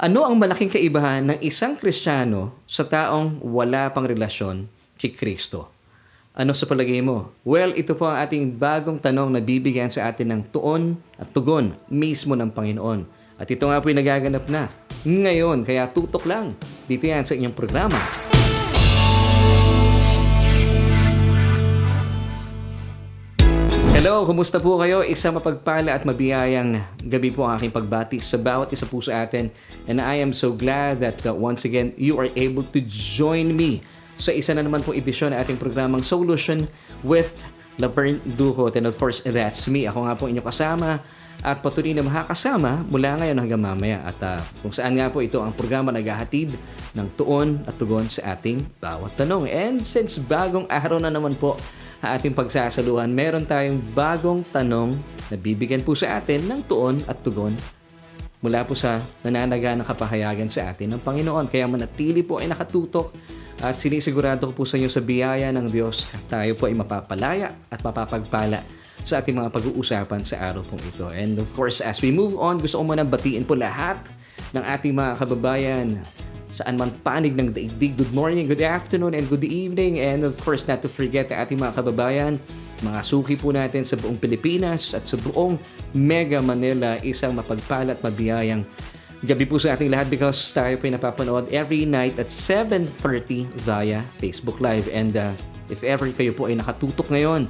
Ano ang malaking kaibahan ng isang Kristiyano sa taong wala pang relasyon kay Kristo? Ano sa palagay mo? Well, ito po ang ating bagong tanong na bibigyan sa atin ng tuon at tugon mismo ng Panginoon. At ito nga po yung nagaganap na ngayon, kaya tutok lang. Dito yan sa inyong programa. Hello, kumusta po kayo? Isang mapagpala at mabiyayang gabi po ang aking pagbati sa bawat isa po sa atin. And I am so glad that uh, once again, you are able to join me sa isa na naman pong edisyon ng ating programang Solution with Laverne Duhot. And of course, that's me. Ako nga po inyong kasama at patuloy na makakasama mula ngayon hanggang mamaya. At uh, kung saan nga po ito ang programa naghahatid ng tuon at tugon sa ating bawat tanong. And since bagong araw na naman po ating pagsasaluhan, meron tayong bagong tanong na bibigyan po sa atin ng tuon at tugon mula po sa nananaga ng kapahayagan sa atin ng Panginoon. Kaya manatili po ay nakatutok at sinisigurado ko po sa inyo sa biyaya ng Diyos tayo po ay mapapalaya at mapapagpala sa ating mga pag-uusapan sa araw pong ito. And of course, as we move on, gusto ko muna batiin po lahat ng ating mga kababayan saan man panig ng daigdig. Good morning, good afternoon, and good evening. And of course, not to forget ang ating mga kababayan, mga suki po natin sa buong Pilipinas at sa buong Mega Manila, isang mapagpala at mabiyayang gabi po sa ating lahat because tayo po ay napapanood every night at 7.30 via Facebook Live. And uh, if ever kayo po ay nakatutok ngayon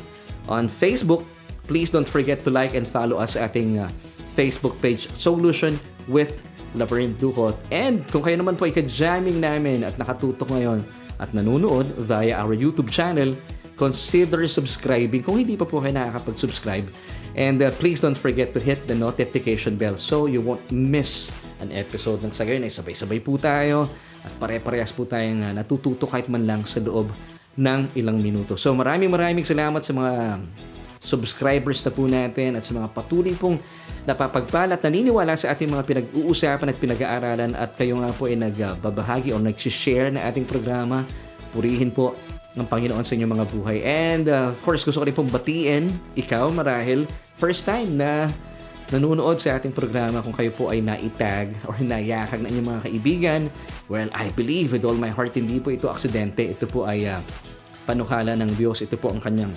on Facebook, please don't forget to like and follow us sa ating uh, Facebook page, Solution with Laverne Ducot. And kung kayo naman po ay ka-jamming namin at nakatutok ngayon at nanonood via our YouTube channel, consider subscribing kung hindi pa po kayo nakakapag-subscribe. And uh, please don't forget to hit the notification bell so you won't miss an episode ng sa gayon ay sabay-sabay po tayo at pare-parehas po tayong uh, natututo kahit man lang sa loob ng ilang minuto. So maraming maraming salamat sa mga subscribers na po natin at sa mga patuloy pong napapagpala at naniniwala sa ating mga pinag-uusapan at pinag-aaralan at kayo nga po ay nagbabahagi o nag-share na ating programa. Purihin po ng Panginoon sa inyong mga buhay. And uh, of course, gusto ko rin pong batiin ikaw marahil first time na nanonood sa ating programa kung kayo po ay naitag or nayakag ng inyong mga kaibigan. Well, I believe with all my heart, hindi po ito aksidente. Ito po ay uh, panukala ng Diyos. Ito po ang kanyang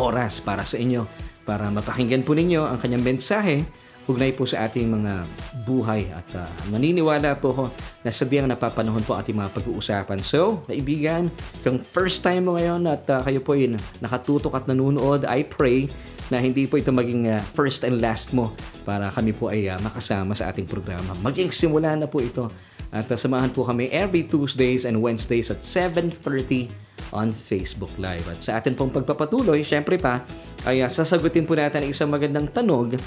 oras para sa inyo para mapakinggan po ninyo ang kanyang mensahe ugnay po sa ating mga buhay at uh, naniniwala po ako na sabihan napapanahon po ating mga pag-uusapan. So, kaibigan, kung first time mo ngayon at uh, kayo po ay nakatutok at nanonood, I pray na hindi po ito maging uh, first and last mo para kami po ay uh, makasama sa ating programa. Maging simula na po ito at uh, samahan po kami every Tuesdays and Wednesdays at 7.30 on Facebook Live. At sa atin pong pagpapatuloy, syempre pa, ay uh, sasagutin po natin ang isang magandang tanog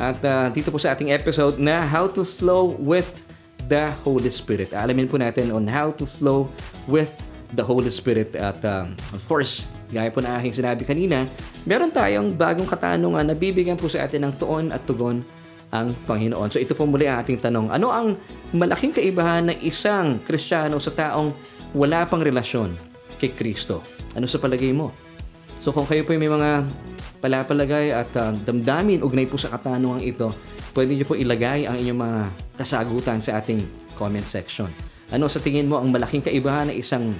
at uh, dito po sa ating episode na How to Flow with the Holy Spirit. Alamin po natin on how to flow with the Holy Spirit. At uh, of course, gaya po na aking sinabi kanina, meron tayong bagong katanungan na bibigyan po sa atin ng tuon at tugon ang Panginoon. So ito po muli ang ating tanong. Ano ang malaking kaibahan ng isang Kristiyano sa taong wala pang relasyon kay Kristo. Ano sa palagay mo? So kung kayo po may mga palapalagay at uh, damdamin ugnay po sa katanungan ito, pwede niyo po ilagay ang inyong mga kasagutan sa ating comment section. Ano sa tingin mo ang malaking kaibahan ng isang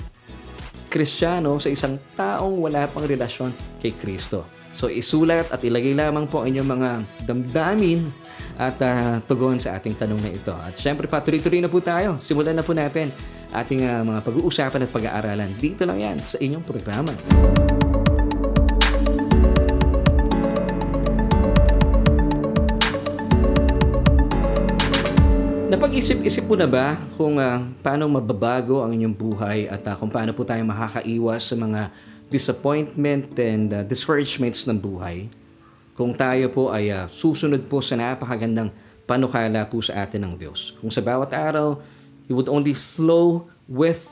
Kristiyano sa isang taong wala pang relasyon kay Kristo? So isulat at ilagay lamang po ang inyong mga damdamin at uh, tugon sa ating tanong na ito. At syempre pa, tuloy-tuloy na po tayo. Simulan na po natin ating uh, mga pag-uusapan at pag-aaralan. Dito lang yan sa inyong programa. Napag-isip-isip po na ba kung uh, paano mababago ang inyong buhay at uh, kung paano po tayo makakaiwas sa mga disappointment and uh, discouragements ng buhay? Kung tayo po ay uh, susunod po sa napakagandang panukala po sa atin ng Diyos. Kung sa bawat araw, you would only flow with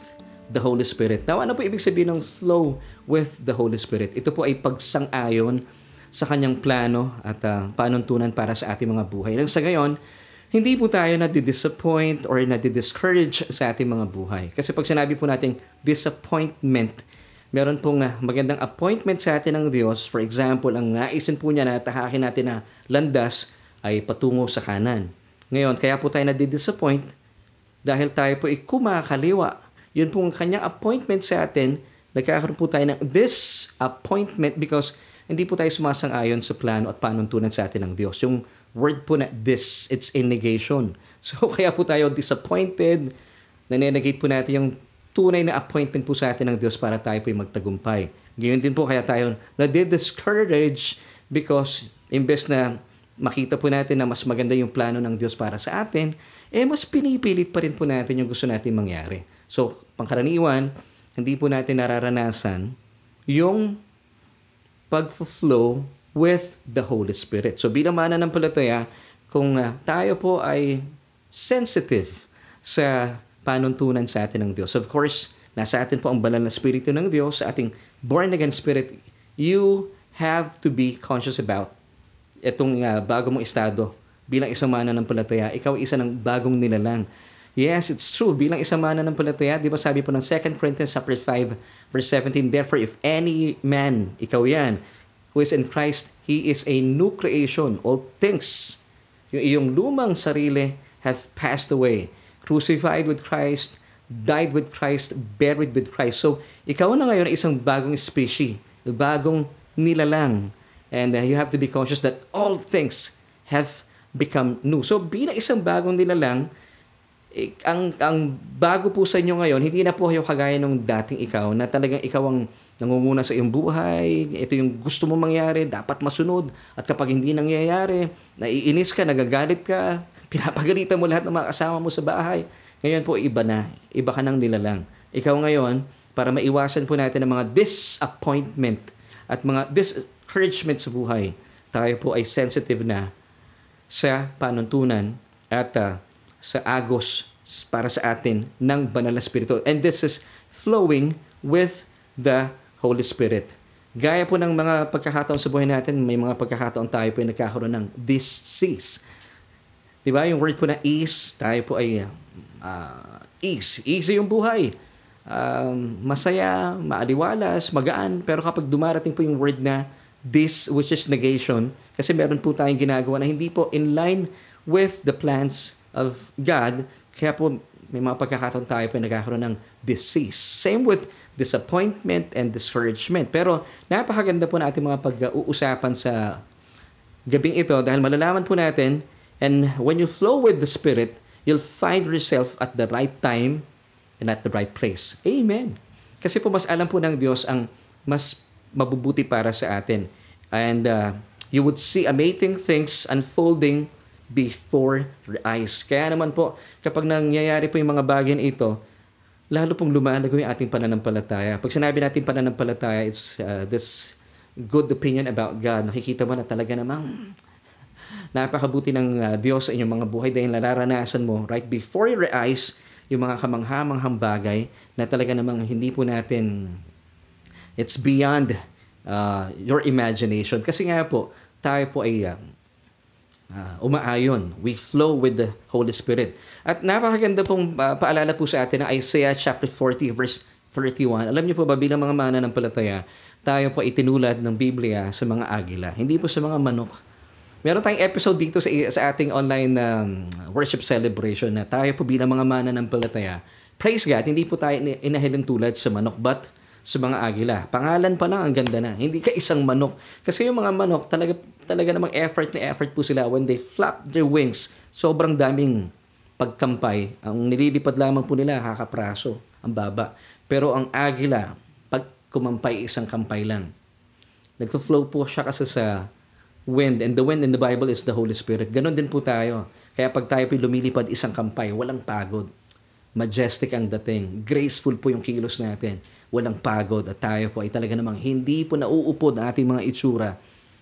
the Holy Spirit. Now, ano po ibig sabihin ng flow with the Holy Spirit? Ito po ay pagsang-ayon sa kanyang plano at uh, panuntunan para sa ating mga buhay. Nang sa gayon, hindi po tayo na-disappoint or na-discourage sa ating mga buhay. Kasi pag sinabi po natin disappointment, meron pong uh, magandang appointment sa atin ng Diyos. For example, ang naisin po niya na tahakin natin na landas ay patungo sa kanan. Ngayon, kaya po tayo nadidisappoint dahil tayo po ay kumakaliwa. Yun pong kanyang appointment sa atin, nagkakaroon po tayo ng disappointment because hindi po tayo sumasang-ayon sa plano at panuntunan sa atin ng Diyos. Yung word po na this, it's a negation. So, kaya po tayo disappointed, nanenegate po natin yung tunay na appointment po sa atin ng Diyos para tayo po magtagumpay. Ngayon din po kaya tayo na-discourage because imbes na makita po natin na mas maganda yung plano ng Diyos para sa atin, eh mas pinipilit pa rin po natin yung gusto natin mangyari. So, pangkaraniwan, hindi po natin nararanasan yung pag-flow with the Holy Spirit. So, bilang mananampalataya, kung uh, tayo po ay sensitive sa panuntunan sa atin ng Diyos. Of course, nasa atin po ang banal na Espiritu ng Diyos, sa ating born-again spirit, you have to be conscious about itong uh, bago mong estado. Bilang isang mananampalataya, ikaw isa ng bagong nilalang. Yes, it's true. Bilang isang mananampalataya, di ba sabi po ng 2 Corinthians chapter 5, verse 17, Therefore, if any man, ikaw yan, who is in Christ, he is a new creation. All things, yung iyong lumang sarili, have passed away. Crucified with Christ, died with Christ, buried with Christ. So, ikaw na ngayon ay isang bagong species, bagong nilalang. And uh, you have to be conscious that all things have become new. So, bilang isang bagong nilalang, ang, ang bago po sa inyo ngayon, hindi na po kayo kagaya nung dating ikaw, na talagang ikaw ang nangunguna sa iyong buhay, ito yung gusto mo mangyari, dapat masunod. At kapag hindi nangyayari, naiinis ka, nagagalit ka, pinapagalitan mo lahat ng mga kasama mo sa bahay. Ngayon po, iba na. Iba ka nang nilalang. Ikaw ngayon, para maiwasan po natin ang mga disappointment at mga discouragement sa buhay, tayo po ay sensitive na sa panuntunan at uh, sa agos para sa atin ng banal na spirito. And this is flowing with the Holy Spirit. Gaya po ng mga pagkakataon sa buhay natin, may mga pagkakataon tayo po ay nagkakaroon ng disease. Di ba? Yung word po na ease, tayo po ay uh, ease. Easy yung buhay. Um, masaya, maaliwalas, magaan. Pero kapag dumarating po yung word na this, which is negation, kasi meron po tayong ginagawa na hindi po in line with the plans of God. Kaya po may mga pagkakataon tayo po nagkakaroon ng disease. Same with disappointment and discouragement. Pero napakaganda po natin mga pag-uusapan sa gabing ito dahil malalaman po natin and when you flow with the Spirit, you'll find yourself at the right time and at the right place. Amen. Kasi po mas alam po ng Diyos ang mas mabubuti para sa atin. And uh, you would see amazing things unfolding before your eyes. Kaya naman po, kapag nangyayari po yung mga bagay na ito, lalo pong lumalago yung ating pananampalataya. Pag sinabi natin pananampalataya, it's uh, this good opinion about God. Nakikita mo na talaga namang napakabuti ng uh, Diyos sa inyong mga buhay dahil nararanasan mo right before your eyes yung mga kamanghamanghang bagay na talaga namang hindi po natin it's beyond uh, your imagination. Kasi nga po, tayo po ay uh, uh, umaayon. We flow with the Holy Spirit. At napakaganda pong uh, paalala po sa atin ng Isaiah chapter 40 verse 31. Alam niyo po ba bilang mga mana ng palataya, tayo po itinulad ng Biblia sa mga agila, hindi po sa mga manok. Meron tayong episode dito sa, sa ating online um, worship celebration na tayo po bilang mga mana ng palataya. Praise God, hindi po tayo inahilan tulad sa manok, but sa mga agila. Pangalan pa lang ang ganda na. Hindi ka isang manok. Kasi yung mga manok, talaga, talaga namang effort na effort po sila when they flap their wings. Sobrang daming pagkampay. Ang nililipad lamang po nila, kakapraso. Ang baba. Pero ang agila, pag kumampay, isang kampay lang. Nagto-flow po siya kasi sa wind. And the wind in the Bible is the Holy Spirit. Ganon din po tayo. Kaya pag tayo lumilipad isang kampay, walang pagod. Majestic ang dating. Graceful po yung kilos natin walang pagod at tayo po ay talaga namang hindi po nauupod ang ating mga itsura.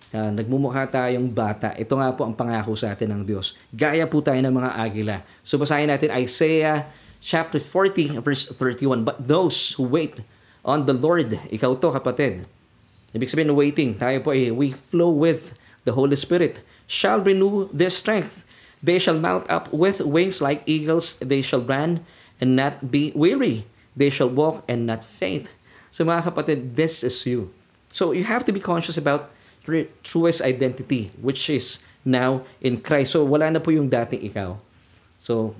Uh, nagmumukha tayong bata. Ito nga po ang pangako sa atin ng Diyos. Gaya po tayo ng mga agila. So basahin natin Isaiah chapter 40 verse 31. But those who wait on the Lord, ikaw to kapatid. Ibig sabihin waiting, tayo po ay we flow with the Holy Spirit, shall renew their strength. They shall mount up with wings like eagles. They shall run and not be weary they shall walk and not faint. So mga kapatid, this is you. So you have to be conscious about your truest identity, which is now in Christ. So wala na po yung dating ikaw. So,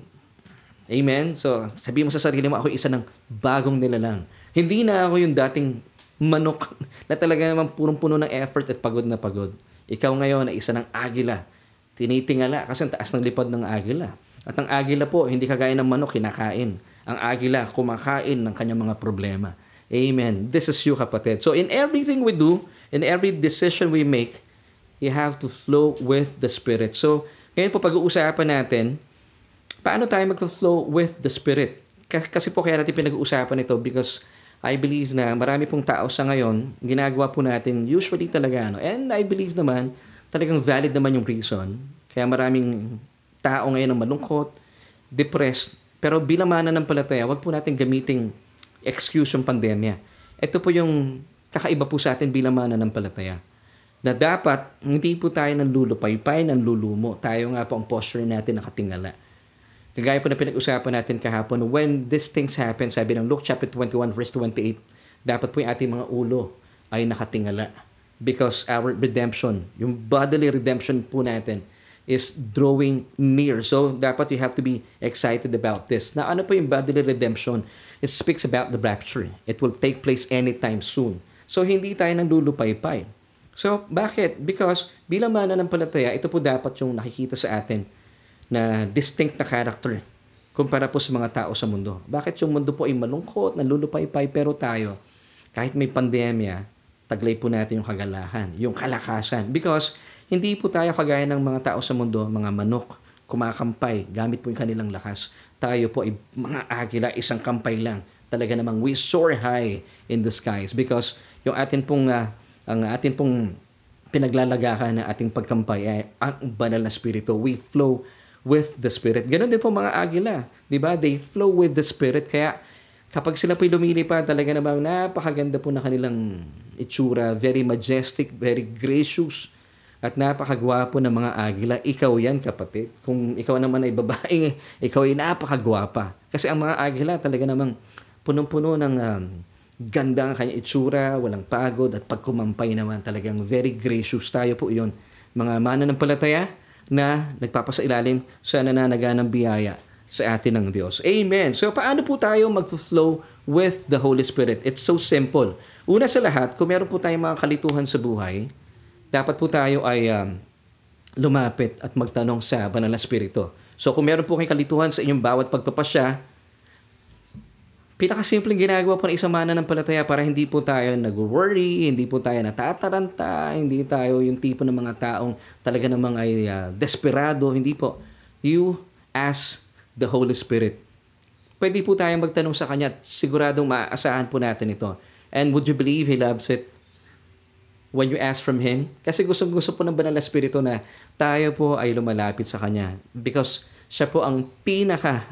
amen. So, sabi mo sa sarili mo, ako isa ng bagong nilalang. Hindi na ako yung dating manok na talaga naman punong-puno ng effort at pagod na pagod. Ikaw ngayon ay isa ng agila. Tinitingala kasi ang taas ng lipad ng agila. At ang agila po, hindi kagaya ng manok, kinakain. Ang agila, kumakain ng kanyang mga problema. Amen. This is you, kapatid. So in everything we do, in every decision we make, you have to flow with the Spirit. So, ngayon po pag-uusapan natin, paano tayo mag-flow with the Spirit? Kasi po kaya natin pinag-uusapan ito because I believe na marami pong tao sa ngayon, ginagawa po natin usually talaga. Ano? And I believe naman, talagang valid naman yung reason. Kaya maraming tao ngayon ang malungkot, depressed. Pero bilang mananampalataya, wag po natin gamiting excuse yung pandemya. Ito po yung kakaiba po sa atin bilang mananampalataya. Na dapat, hindi po tayo nanlulupaypay, nanlulumo. Tayo nga po ang posture natin nakatingala. Kagaya po na pinag-usapan natin kahapon, when these things happen, sabi ng Luke chapter 21 verse 28, dapat po yung ating mga ulo ay nakatingala. Because our redemption, yung bodily redemption po natin, is drawing near. So, dapat you have to be excited about this. Na ano po yung bodily redemption? It speaks about the rapture. It will take place anytime soon. So, hindi tayo nang lulupaypay. So, bakit? Because bilang mananampalataya, ito po dapat yung nakikita sa atin na distinct na character kumpara po sa mga tao sa mundo. Bakit yung mundo po ay malungkot, nalulupaypay, pero tayo, kahit may pandemya, taglay po natin yung kagalahan, yung kalakasan. Because hindi po tayo kagaya ng mga tao sa mundo, mga manok, kumakampay, gamit po yung kanilang lakas. Tayo po ay mga agila, isang kampay lang. Talaga namang we soar high in the skies because yung atin pong, uh, ang atin pong pinaglalagahan ng ating pagkampay ay ang banal na spirito. We flow with the Spirit. Ganon din po mga agila. Ba? They flow with the Spirit. Kaya kapag sila po'y lumilipad, talaga namang napakaganda po na kanilang itsura. Very majestic, very gracious at napakagwapo ng mga agila. Ikaw yan, kapatid. Kung ikaw naman ay babae, ikaw ay napakagwapa. Kasi ang mga agila talaga namang punong-puno ng um, ganda ang kanya itsura, walang pagod, at pagkumampay naman talagang very gracious tayo po yun. Mga mananampalataya na nagpapasailalim sa nananaga ng biyaya sa atin ng Diyos. Amen. So, paano po tayo mag-flow with the Holy Spirit? It's so simple. Una sa lahat, kung meron po tayong mga kalituhan sa buhay, dapat po tayo ay um, lumapit at magtanong sa Banal na Espiritu. So kung meron po kayong kalituhan sa inyong bawat pagpapasya, pinakasimpleng ginagawa po ng isang mananampalataya para hindi po tayo nag-worry, hindi po tayo natataranta, hindi tayo yung tipo ng mga taong talaga namang ay uh, desperado, hindi po. You ask the Holy Spirit. Pwede po tayong magtanong sa Kanya at siguradong maaasahan po natin ito. And would you believe He loves it? when you ask from Him. Kasi gusto-gusto po ng Banal na Espiritu na tayo po ay lumalapit sa Kanya. Because siya po ang pinaka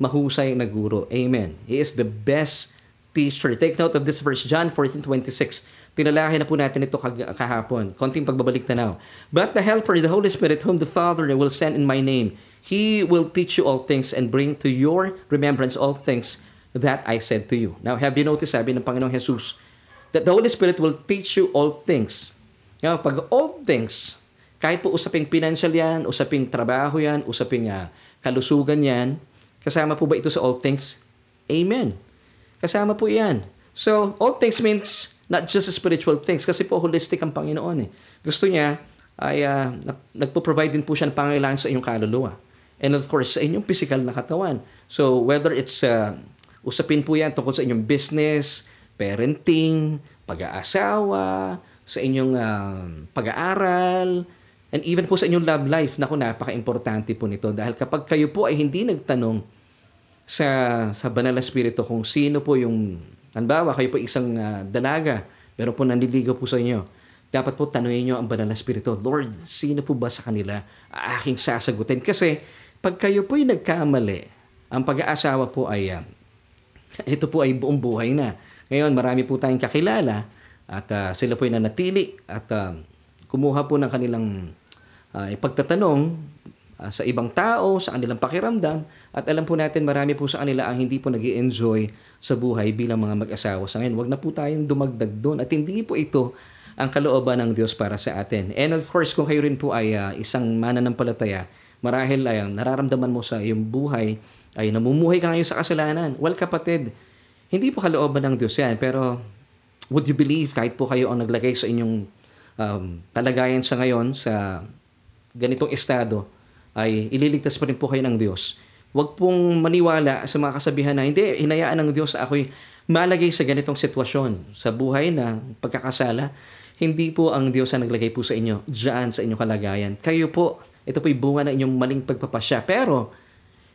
mahusay na guro. Amen. He is the best teacher. Take note of this verse, John 14:26. Tinalaki na po natin ito kahapon. Konting pagbabalik na now. But the Helper, the Holy Spirit, whom the Father will send in my name, He will teach you all things and bring to your remembrance all things that I said to you. Now, have you noticed, sabi ng Panginoong Jesus, that the Holy Spirit will teach you all things. Ngayon, pag all things, kahit po usaping financial yan, usaping trabaho yan, usaping uh, kalusugan yan, kasama po ba ito sa all things? Amen. Kasama po yan. So, all things means not just spiritual things kasi po holistic ang Panginoon eh. Gusto niya ay uh, nagpo-provide din po siya ng pangailangan sa inyong kaluluwa. And of course, sa inyong physical na katawan. So, whether it's uh, usapin po yan tungkol sa inyong business, parenting, pag-aasawa, sa inyong uh, pag-aaral, and even po sa inyong love life. Naku, napaka-importante po nito. Dahil kapag kayo po ay hindi nagtanong sa, sa banal na spirito kung sino po yung, hanbawa, kayo po isang uh, dalaga, pero po nanliligaw po sa inyo, dapat po tanungin nyo ang banal na spirito, Lord, sino po ba sa kanila aking sasagutin? Kasi pag kayo po ay nagkamali, ang pag-aasawa po ay, uh, ito po ay buong buhay na. Ngayon, marami po tayong kakilala at uh, sila po ay nanatili at uh, kumuha po ng kanilang uh, ipagtatanong uh, sa ibang tao, sa kanilang pakiramdam at alam po natin marami po sa kanila ang hindi po nag enjoy sa buhay bilang mga mag-asawa. Sa ngayon, wag na po tayong dumagdag doon at hindi po ito ang kalooban ng Diyos para sa atin. And of course, kung kayo rin po ay uh, isang mananampalataya, marahil ay ang nararamdaman mo sa iyong buhay ay namumuhay ka ngayon sa kasalanan. Well, kapatid, hindi po kalooban ng Diyos yan, pero would you believe kahit po kayo ang naglagay sa inyong um, kalagayan sa ngayon sa ganitong estado, ay ililigtas pa rin po kayo ng Diyos. Huwag pong maniwala sa mga kasabihan na hindi, hinayaan ng Diyos ako'y malagay sa ganitong sitwasyon sa buhay na pagkakasala. Hindi po ang Diyos ang naglagay po sa inyo dyan sa inyong kalagayan. Kayo po, ito po'y bunga ng inyong maling pagpapasya. Pero,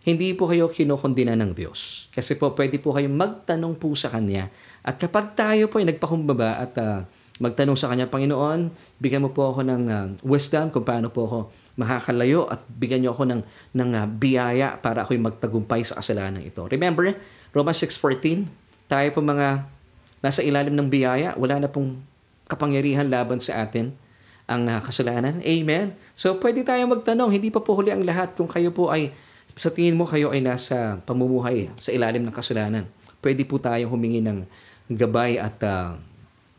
hindi po kayo kinokondina ng Diyos. Kasi po, pwede po kayong magtanong po sa Kanya. At kapag tayo po ay nagpakumbaba at uh, magtanong sa Kanya, Panginoon, bigyan mo po ako ng uh, wisdom kung paano po ako makakalayo at bigyan niyo ako ng, ng uh, biyaya para ako'y magtagumpay sa kasalanan ito. Remember, Romans 6.14, tayo po mga nasa ilalim ng biyaya, wala na pong kapangyarihan laban sa atin ang uh, kasalanan. Amen? So, pwede tayo magtanong, hindi pa po huli ang lahat kung kayo po ay, sa tingin mo kayo ay nasa pamumuhay sa ilalim ng kasalanan. Pwede po tayo humingi ng gabay at uh,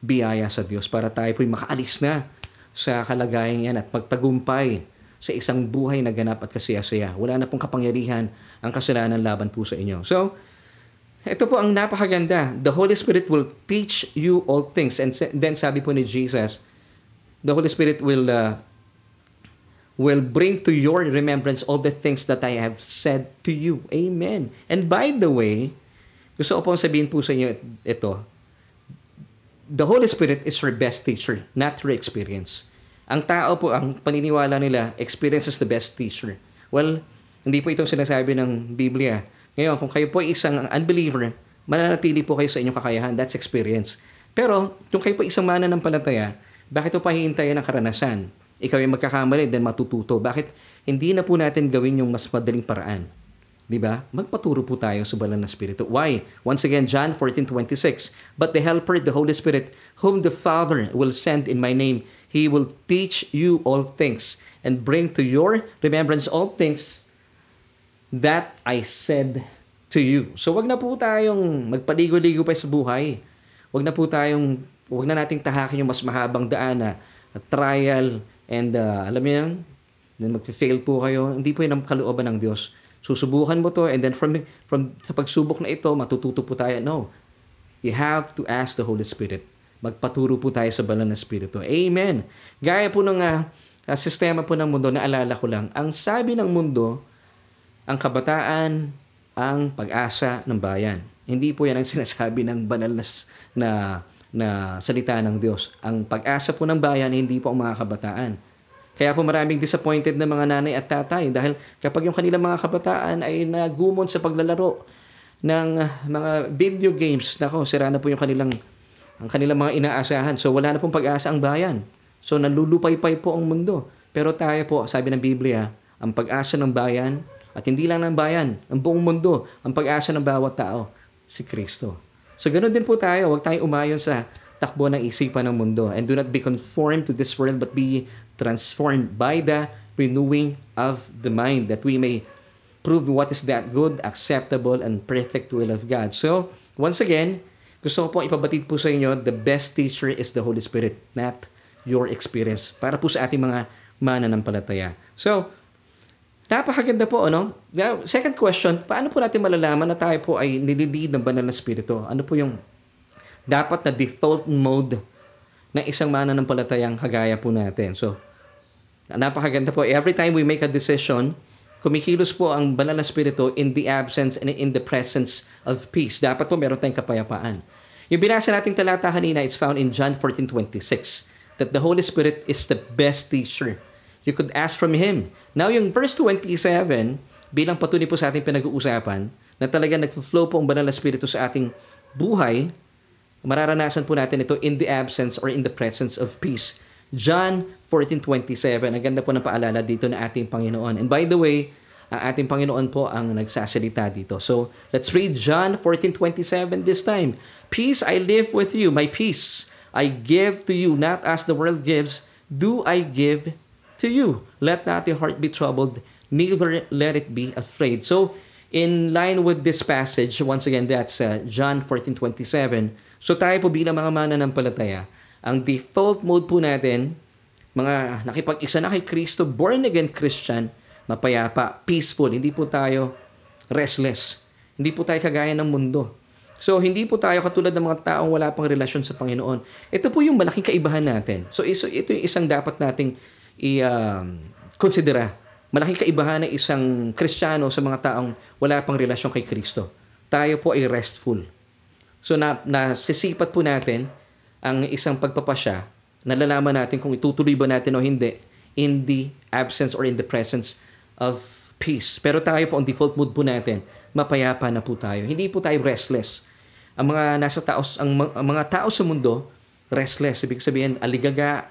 biyaya sa Diyos para tayo po'y makaalis na sa kalagayan yan at magtagumpay sa isang buhay na ganap at kasiyasaya. Wala na pong kapangyarihan ang kasalanan laban po sa inyo. So, ito po ang napakaganda. The Holy Spirit will teach you all things. And then sabi po ni Jesus, the Holy Spirit will uh, will bring to your remembrance all the things that I have said to you. Amen. And by the way, gusto ko pong sabihin po sa inyo ito, the Holy Spirit is your best teacher, not your experience. Ang tao po, ang paniniwala nila, experience is the best teacher. Well, hindi po itong sinasabi ng Biblia. Ngayon, kung kayo po ay isang unbeliever, mananatili po kayo sa inyong kakayahan. That's experience. Pero, kung kayo po isang mana ng palataya, bakit po pahihintayan ng karanasan? Ikaw ay magkakamali, then matututo. Bakit hindi na po natin gawin yung mas madaling paraan? Di ba? Magpaturo po tayo sa banal na Espiritu. Why? Once again, John 14.26 But the Helper, the Holy Spirit, whom the Father will send in my name, He will teach you all things and bring to your remembrance all things that I said to you. So wag na po tayong magpaligo-ligo pa sa buhay. Wag na po tayong wag na nating tahakin yung mas mahabang daan na trial and uh, alam mo yan, mag-fail po kayo. Hindi po yan ang kalooban ng Diyos. Susubukan mo to and then from from sa pagsubok na ito matututo po tayo. No. You have to ask the Holy Spirit magpaturo po tayo sa banal na Espiritu. Amen. Gaya po ng uh, sistema po ng mundo, naalala ko lang, ang sabi ng mundo, ang kabataan, ang pag-asa ng bayan. Hindi po yan ang sinasabi ng banal na, na, na salita ng Diyos. Ang pag-asa po ng bayan, hindi po ang mga kabataan. Kaya po maraming disappointed na mga nanay at tatay dahil kapag yung kanilang mga kabataan ay nagumon sa paglalaro ng mga video games, nako, sira na po yung kanilang ang kanilang mga inaasahan. So wala na pong pag-asa ang bayan. So nalulupaypay po ang mundo. Pero tayo po, sabi ng Biblia, ang pag-asa ng bayan, at hindi lang ng bayan, ang buong mundo, ang pag-asa ng bawat tao, si Kristo. So ganoon din po tayo, huwag tayong umayon sa takbo ng isipan ng mundo. And do not be conformed to this world, but be transformed by the renewing of the mind, that we may prove what is that good, acceptable, and perfect will of God. So, once again, gusto ko po ipabatid po sa inyo, the best teacher is the Holy Spirit, not your experience. Para po sa ating mga mananampalataya. So, napakaganda po, ano? Second question, paano po natin malalaman na tayo po ay nililid ng banal na spirito? Ano po yung dapat na default mode ng isang mananampalatayang kagaya po natin? So, napakaganda po. Every time we make a decision, kumikilos po ang banal na spirito in the absence and in the presence of peace. Dapat po meron tayong kapayapaan. Yung binasa nating talata kanina, it's found in John 14.26 that the Holy Spirit is the best teacher. You could ask from Him. Now, yung verse 27, bilang patuloy po sa ating pinag-uusapan, na talaga nag-flow po ang banal na spirito sa ating buhay, mararanasan po natin ito in the absence or in the presence of peace. John 14.27, ang ganda po ng paalala dito na ating Panginoon. And by the way, ang ating Panginoon po ang nagsasalita dito. So, let's read John 14:27 this time. Peace I live with you, my peace I give to you, not as the world gives, do I give to you. Let not your heart be troubled, neither let it be afraid. So, in line with this passage, once again, that's uh, John 14:27. So, tayo po bilang mga mananampalataya, ang default mode po natin, mga nakipag-isa na kay Kristo, born again Christian, mapayapa, peaceful. Hindi po tayo restless. Hindi po tayo kagaya ng mundo. So, hindi po tayo katulad ng mga taong wala pang relasyon sa Panginoon. Ito po yung malaking kaibahan natin. So, iso, ito yung isang dapat nating i-considera. malaking kaibahan ng isang Kristiyano sa mga taong wala pang relasyon kay Kristo. Tayo po ay restful. So, na, nasisipat po natin ang isang pagpapasya, nalalaman natin kung itutuloy ba natin o hindi in the absence or in the presence of peace. Pero tayo po, ang default mood po natin, mapayapa na po tayo. Hindi po tayo restless. Ang mga nasa taos, ang, ang mga tao sa mundo, restless. Ibig sabihin, aligaga,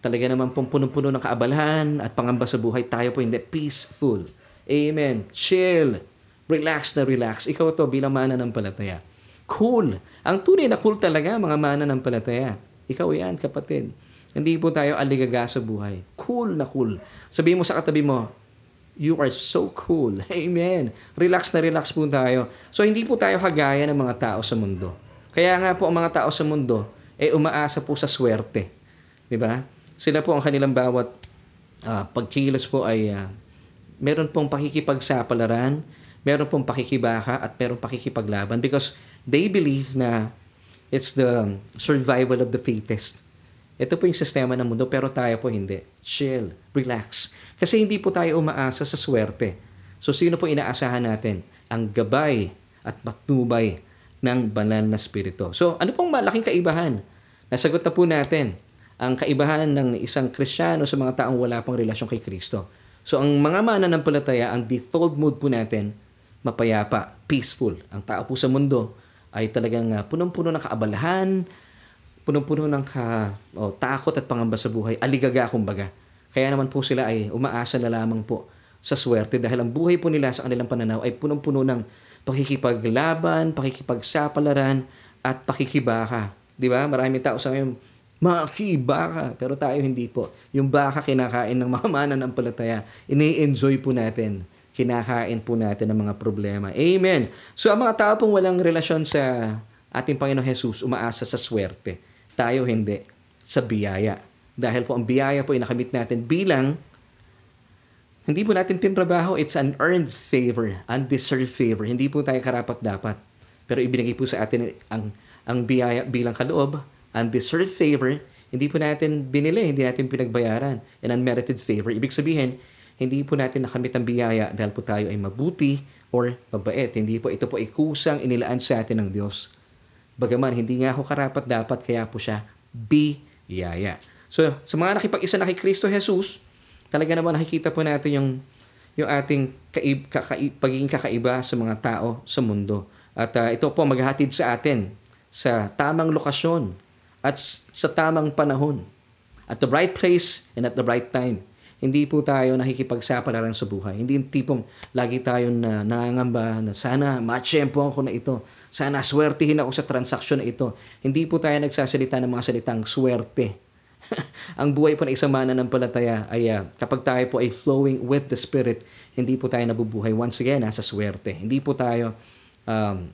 talaga naman pong punong-puno ng kaabalahan at pangamba sa buhay. Tayo po hindi peaceful. Amen. Chill. Relax na relax. Ikaw to bilang mana ng palataya. Cool. Ang tunay na cool talaga, mga mana ng palataya. Ikaw yan, kapatid. Hindi po tayo aligaga sa buhay. Cool na cool. Sabihin mo sa katabi mo, You are so cool. Amen. Relax na relax po tayo. So, hindi po tayo kagaya ng mga tao sa mundo. Kaya nga po ang mga tao sa mundo, eh umaasa po sa swerte. Di ba? Sila po ang kanilang bawat uh, pagkilos po ay uh, meron pong pakikipagsapalaran, meron pong pakikibaka, at meron pakikipaglaban because they believe na it's the survival of the fittest. Ito po yung sistema ng mundo pero tayo po hindi. Chill, relax. Kasi hindi po tayo umaasa sa swerte. So sino po inaasahan natin? Ang gabay at matnubay ng banal na spirito. So ano pong malaking kaibahan? Nasagot na po natin ang kaibahan ng isang Kristiyano sa mga taong wala pang relasyon kay Kristo. So ang mga mananampalataya, ang default mood po natin, mapayapa, peaceful. Ang tao po sa mundo ay talagang uh, punong-puno ng kaabalahan, punong-puno ng ka, oh, takot at pangamba sa buhay, aligaga kumbaga. Kaya naman po sila ay umaasa na lamang po sa swerte dahil ang buhay po nila sa kanilang pananaw ay punong-puno ng pakikipaglaban, pakikipagsapalaran, at pakikibaka. Di ba? Maraming tao sa ngayon, makibaka. Pero tayo hindi po. Yung baka kinakain ng mga mananampalataya. Ini-enjoy po natin. Kinakain po natin ng mga problema. Amen. So ang mga tao pong walang relasyon sa ating Panginoong Jesus, umaasa sa swerte tayo hindi sa biyaya. Dahil po ang biyaya po ay nakamit natin bilang hindi po natin tinrabaho, it's an earned favor, undeserved favor. Hindi po tayo karapat dapat. Pero ibinigay po sa atin ang ang biyaya bilang kaloob, undeserved favor, hindi po natin binili, hindi natin pinagbayaran. An unmerited favor. Ibig sabihin, hindi po natin nakamit ang biyaya dahil po tayo ay mabuti or mabait. Hindi po ito po ay kusang inilaan sa atin ng Diyos. Bagaman hindi nga ako karapat dapat kaya po siya biyaya. So, sa mga nakipag-isa na kay Kristo Jesus, talaga naman nakikita po natin yung yung ating kaib, kakaib, pagiging kakaiba sa mga tao sa mundo. At uh, ito po maghahatid sa atin sa tamang lokasyon at sa tamang panahon. At the right place and at the right time. Hindi po tayo nakikipagsapalaran sa buhay. Hindi yung tipong lagi tayong na, nangangamba na sana matsyempo ako na ito. Sana swertihin ako sa transaksyon na ito. Hindi po tayo nagsasalita ng mga salitang swerte. ang buhay po ng isang mananampalataya ay uh, kapag tayo po ay flowing with the Spirit, hindi po tayo nabubuhay once again nasa swerte. Hindi po tayo um,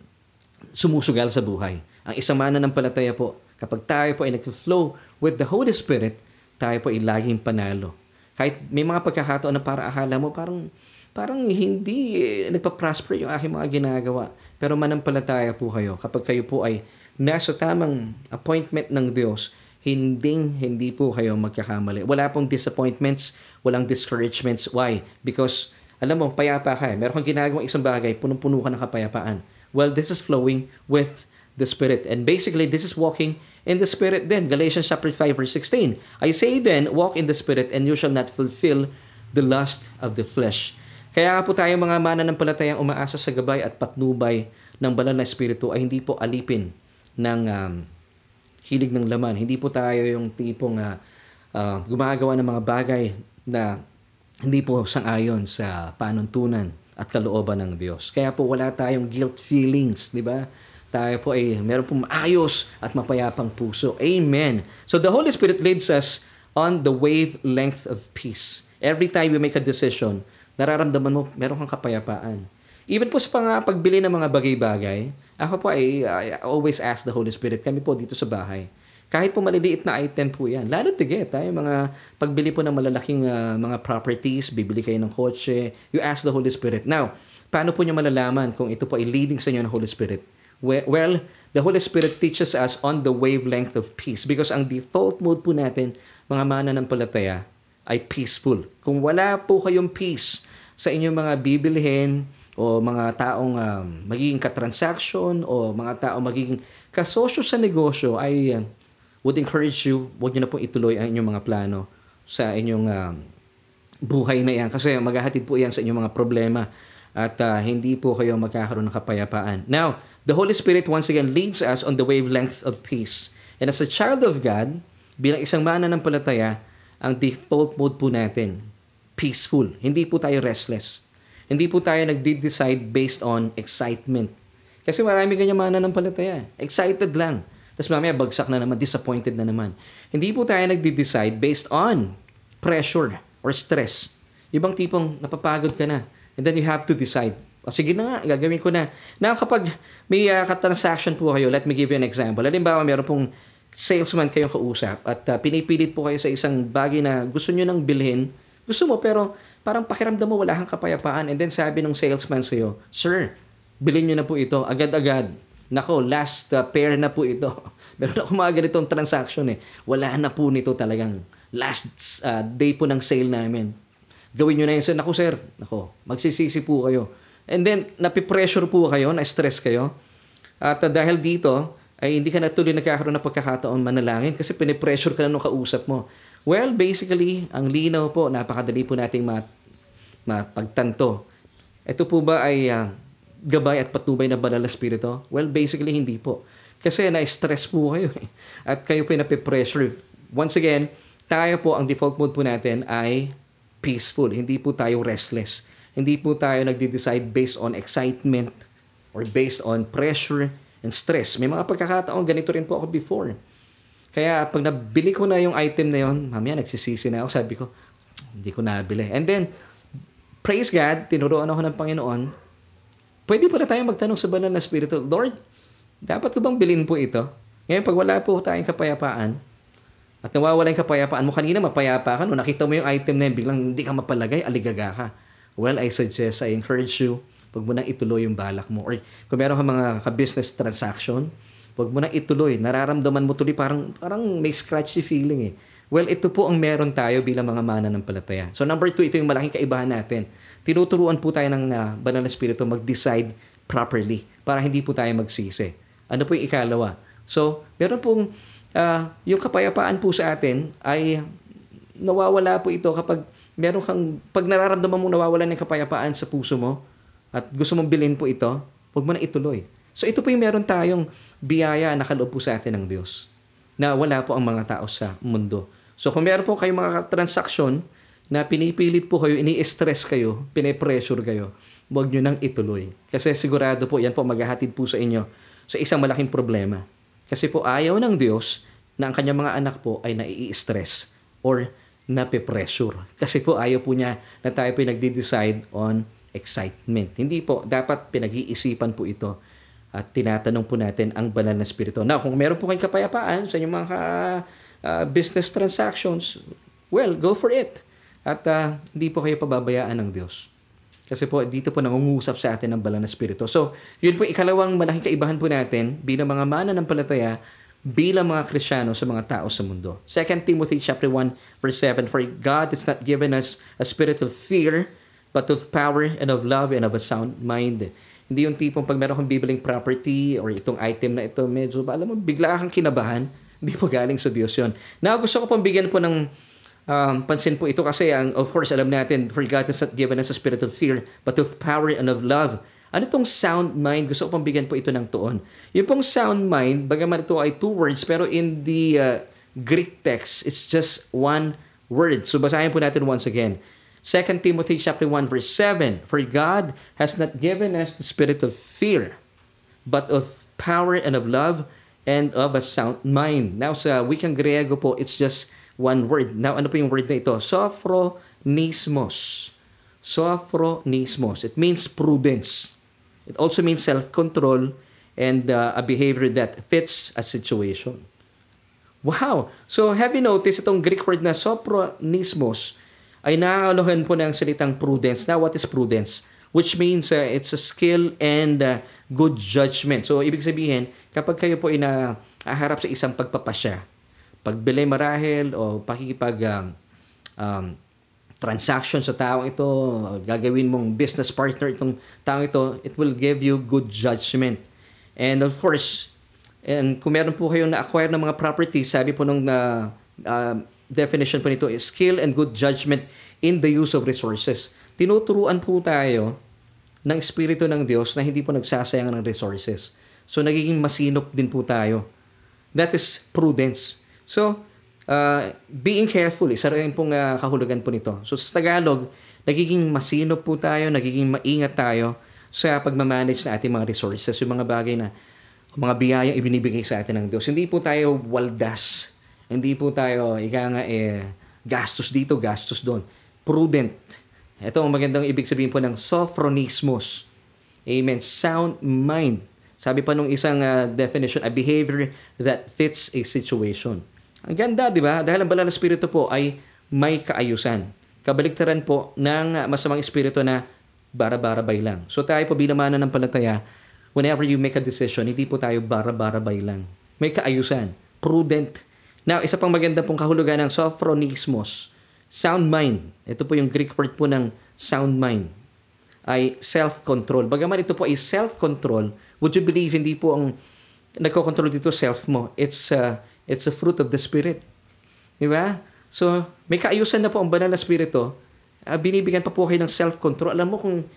sumusugal sa buhay. Ang isang mananampalataya po, kapag tayo po ay nag-flow with the Holy Spirit, tayo po ay laging panalo kahit may mga pagkakataon na para akala mo parang parang hindi eh, nagpa-prosper yung aking mga ginagawa. Pero manampalataya po kayo kapag kayo po ay nasa tamang appointment ng Diyos, hindi hindi po kayo magkakamali. Wala pong disappointments, walang discouragements. Why? Because alam mo, payapa ka eh. Meron kang ginagawang isang bagay, punong-puno ka ng kapayapaan. Well, this is flowing with the Spirit. And basically, this is walking in the Spirit then. Galatians chapter 5 verse 16. I say then, walk in the Spirit and you shall not fulfill the lust of the flesh. Kaya po tayo mga mananampalatayang umaasa sa gabay at patnubay ng banal na Espiritu ay hindi po alipin ng um, hilig ng laman. Hindi po tayo yung tipong uh, uh, gumagawa ng mga bagay na hindi po sangayon sa panuntunan at kalooban ng Diyos. Kaya po wala tayong guilt feelings, di ba? Tayo po ay meron pong maayos at mapayapang puso. Amen. So the Holy Spirit leads us on the wavelength of peace. Every time we make a decision, nararamdaman mo meron kang kapayapaan. Even po sa pang, pagbili ng mga bagay-bagay, ako po ay I always ask the Holy Spirit, kami po dito sa bahay, Kahit po maliliit na item po yan. Lalo tigit, ha? yung mga pagbili po ng malalaking uh, mga properties, bibili kayo ng kotse, you ask the Holy Spirit. Now, paano po niyo malalaman kung ito po ay leading sa inyo ng Holy Spirit? Well, the Holy Spirit teaches us on the wavelength of peace because ang default mode po natin, mga mananampalataya, ay peaceful. Kung wala po kayong peace sa inyong mga bibilihin o mga taong um, magiging katransaction o mga taong magiging kasosyo sa negosyo, ay uh, would encourage you, huwag nyo na po ituloy ang inyong mga plano sa inyong um, buhay na yan. Kasi maghahatid po yan sa inyong mga problema at uh, hindi po kayo magkakaroon ng kapayapaan. Now, the Holy Spirit once again leads us on the wavelength of peace. And as a child of God, bilang isang mananampalataya, ang default mode po natin, peaceful. Hindi po tayo restless. Hindi po tayo nagde-decide based on excitement. Kasi marami ganyan mananampalataya. Excited lang. Tapos mamaya bagsak na naman, disappointed na naman. Hindi po tayo nagde-decide based on pressure or stress. Ibang tipong napapagod ka na. And then you have to decide. O sige na nga, gagawin ko na. Na kapag may uh, transaction po kayo, let me give you an example. Halimbawa, meron pong salesman kayong kausap at uh, pinipilit po kayo sa isang bagay na gusto nyo nang bilhin, gusto mo pero parang pakiramdam mo wala kang kapayapaan and then sabi ng salesman sa'yo, Sir, bilhin nyo na po ito agad-agad. Nako, last uh, pair na po ito. Meron ako mga ganitong transaction eh. Wala na po nito talagang last uh, day po ng sale namin. Gawin nyo na yun. Sir, naku sir, nako, magsisisi po kayo. And then, napipressure po kayo, na-stress kayo. At uh, dahil dito, ay hindi ka na tuloy nagkakaroon ng pagkakataon manalangin kasi pinipressure ka na nung kausap mo. Well, basically, ang linaw po, napakadali po nating mat, mapagtanto. Ito po ba ay uh, gabay at patubay na banal na spirito? Well, basically, hindi po. Kasi na-stress po kayo eh. At kayo po napipressure. Once again, tayo po, ang default mode po natin ay peaceful. Hindi po tayo restless. Hindi po tayo nagde-decide based on excitement or based on pressure and stress. May mga pagkakataon, ganito rin po ako before. Kaya pag nabili ko na yung item na yon, mamaya nagsisisi na ako, sabi ko, hindi ko nabili. And then, praise God, tinuruan ako ng Panginoon, pwede pala tayo magtanong sa banal na spirito, Lord, dapat ko bang bilhin po ito? Ngayon, pag wala po tayong kapayapaan, at nawawala yung kapayapaan mo, kanina mapayapa ka, no? nakita mo yung item na yun, biglang hindi ka mapalagay, aligaga ka. Well, I suggest, I encourage you, Huwag mo nang ituloy yung balak mo. Or kung meron ka mga ka-business transaction, huwag mo nang ituloy. Nararamdaman mo tuloy parang, parang may scratchy feeling eh. Well, ito po ang meron tayo bilang mga mana ng palataya. So number two, ito yung malaking kaibahan natin. Tinuturuan po tayo ng uh, banal na spirito mag-decide properly para hindi po tayo magsisi. Ano po yung ikalawa? So, meron pong uh, yung kapayapaan po sa atin ay nawawala po ito kapag meron kang, pag nararamdaman mo nawawala ng kapayapaan sa puso mo, at gusto mong bilhin po ito, huwag mo na ituloy. So ito po yung meron tayong biyaya na kaloob po sa atin ng Diyos na wala po ang mga tao sa mundo. So kung meron po kayong mga transaksyon na pinipilit po kayo, ini-stress kayo, pinipressure kayo, huwag nyo nang ituloy. Kasi sigurado po, yan po maghahatid po sa inyo sa isang malaking problema. Kasi po ayaw ng Diyos na ang kanyang mga anak po ay nai-stress or nape-pressure. Kasi po ayaw po niya na tayo po nagde-decide on excitement. Hindi po, dapat pinag-iisipan po ito at tinatanong po natin ang banal na spirito. Now, kung meron po kayong kapayapaan sa inyong mga uh, business transactions, well, go for it. At uh, hindi po kayo pababayaan ng Diyos. Kasi po, dito po nangungusap sa atin ang banal na spirito. So, yun po ikalawang malaking kaibahan po natin bilang mga mana ng palataya bilang mga Krisyano sa mga tao sa mundo. 2 Timothy chapter 1 verse 7 For God has not given us a spirit of fear, but of power and of love and of a sound mind. Hindi yung tipong pag meron kang bibiling property or itong item na ito, medyo, alam mo, bigla kang kinabahan. Hindi po galing sa Diyos yun. Now, gusto ko pong bigyan po ng um, pansin po ito kasi, ang, of course, alam natin, for God has not given us a spirit of fear, but of power and of love. Ano itong sound mind? Gusto ko pong bigyan po ito ng tuon. Yung pong sound mind, bagaman ito ay two words, pero in the uh, Greek text, it's just one word. So basahin po natin once again. 2 Timothy chapter 1 verse 7, For God has not given us the spirit of fear, but of power and of love and of a sound mind. Now sa wikang Griego po, it's just one word. Now ano po yung word na ito? Sophronismos. Sophronismos. It means prudence. It also means self-control and uh, a behavior that fits a situation. Wow! So have you noticed itong Greek word na sophronismos ay nakakalohan po ng salitang prudence. Now, what is prudence? Which means uh, it's a skill and uh, good judgment. So, ibig sabihin, kapag kayo po ay naharap sa isang pagpapasya, pagbili marahil o pakikipag um, um, transaction sa taong ito, gagawin mong business partner itong taong ito, it will give you good judgment. And of course, and kung meron po kayong na-acquire ng mga properties, sabi po nung na, uh, definition po nito is skill and good judgment in the use of resources. Tinuturuan po tayo ng Espiritu ng Diyos na hindi po nagsasayang ng resources. So, nagiging masinop din po tayo. That is prudence. So, uh, being careful, isa rin pong uh, kahulugan po nito. So sa Tagalog, nagiging masinop po tayo, nagiging maingat tayo sa pagmamanage na ating mga resources, yung mga bagay na mga biyayang ibinibigay sa atin ng Diyos. Hindi po tayo waldas. Hindi po tayo, ika nga eh, gastos dito, gastos doon. Prudent. Ito ang magandang ibig sabihin po ng sophronismos. Amen. Sound mind. Sabi pa nung isang uh, definition, a behavior that fits a situation. Ang ganda, di ba? Dahil ang banal na espiritu po ay may kaayusan. Kabaliktaran po ng masamang espiritu na bara-barabay lang. So tayo po bilang ng palataya, whenever you make a decision, hindi po tayo bara-barabay lang. May kaayusan. Prudent. Now, isa pang maganda pong kahulugan ng sophronismos. Sound mind. Ito po yung Greek word po ng sound mind. Ay self-control. Bagaman ito po ay self-control, would you believe hindi po ang nagko-control dito self mo. It's uh, It's a fruit of the Spirit. Di ba? So, may kaayusan na po ang banal na Espiritu. Uh, binibigyan pa po kayo ng self-control. Alam mo kung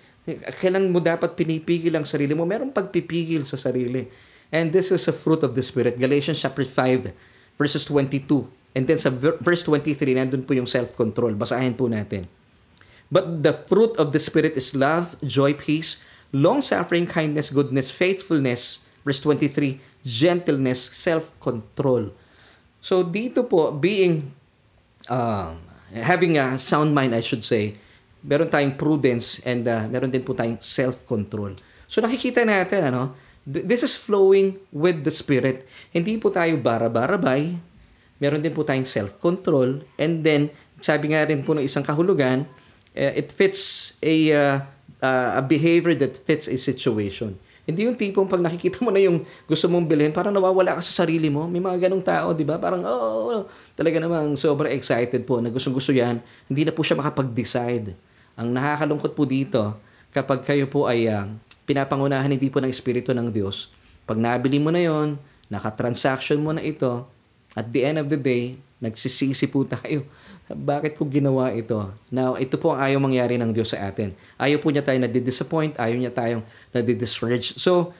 kailan mo dapat pinipigil ang sarili mo. Meron pagpipigil sa sarili. And this is a fruit of the Spirit. Galatians chapter 5, verses 22. And then sa verse 23, nandun po yung self-control. Basahin po natin. But the fruit of the Spirit is love, joy, peace, long-suffering, kindness, goodness, faithfulness. Verse 23, gentleness, self-control. So dito po, being, uh, having a sound mind, I should say, meron tayong prudence and uh, meron din po tayong self-control. So nakikita natin, ano, this is flowing with the Spirit. Hindi po tayo bara-barabay, meron din po tayong self-control, and then, sabi nga rin po ng isang kahulugan, uh, it fits a, uh, uh, a behavior that fits a situation. Hindi yung tipong pag nakikita mo na yung gusto mong bilhin, parang nawawala ka sa sarili mo. May mga ganong tao, di ba? Parang, oh, talaga namang sobrang excited po na gustong-gusto yan. Hindi na po siya makapag-decide. Ang nakakalungkot po dito, kapag kayo po ay uh, pinapangunahan hindi po ng Espiritu ng Diyos, pag nabili mo na yon, nakatransaction mo na ito, at the end of the day, nagsisisi po tayo bakit ko ginawa ito? Now, ito po ang ayaw mangyari ng Diyos sa atin. Ayaw po niya tayo na-disappoint, ayaw niya tayong na-discourage. So,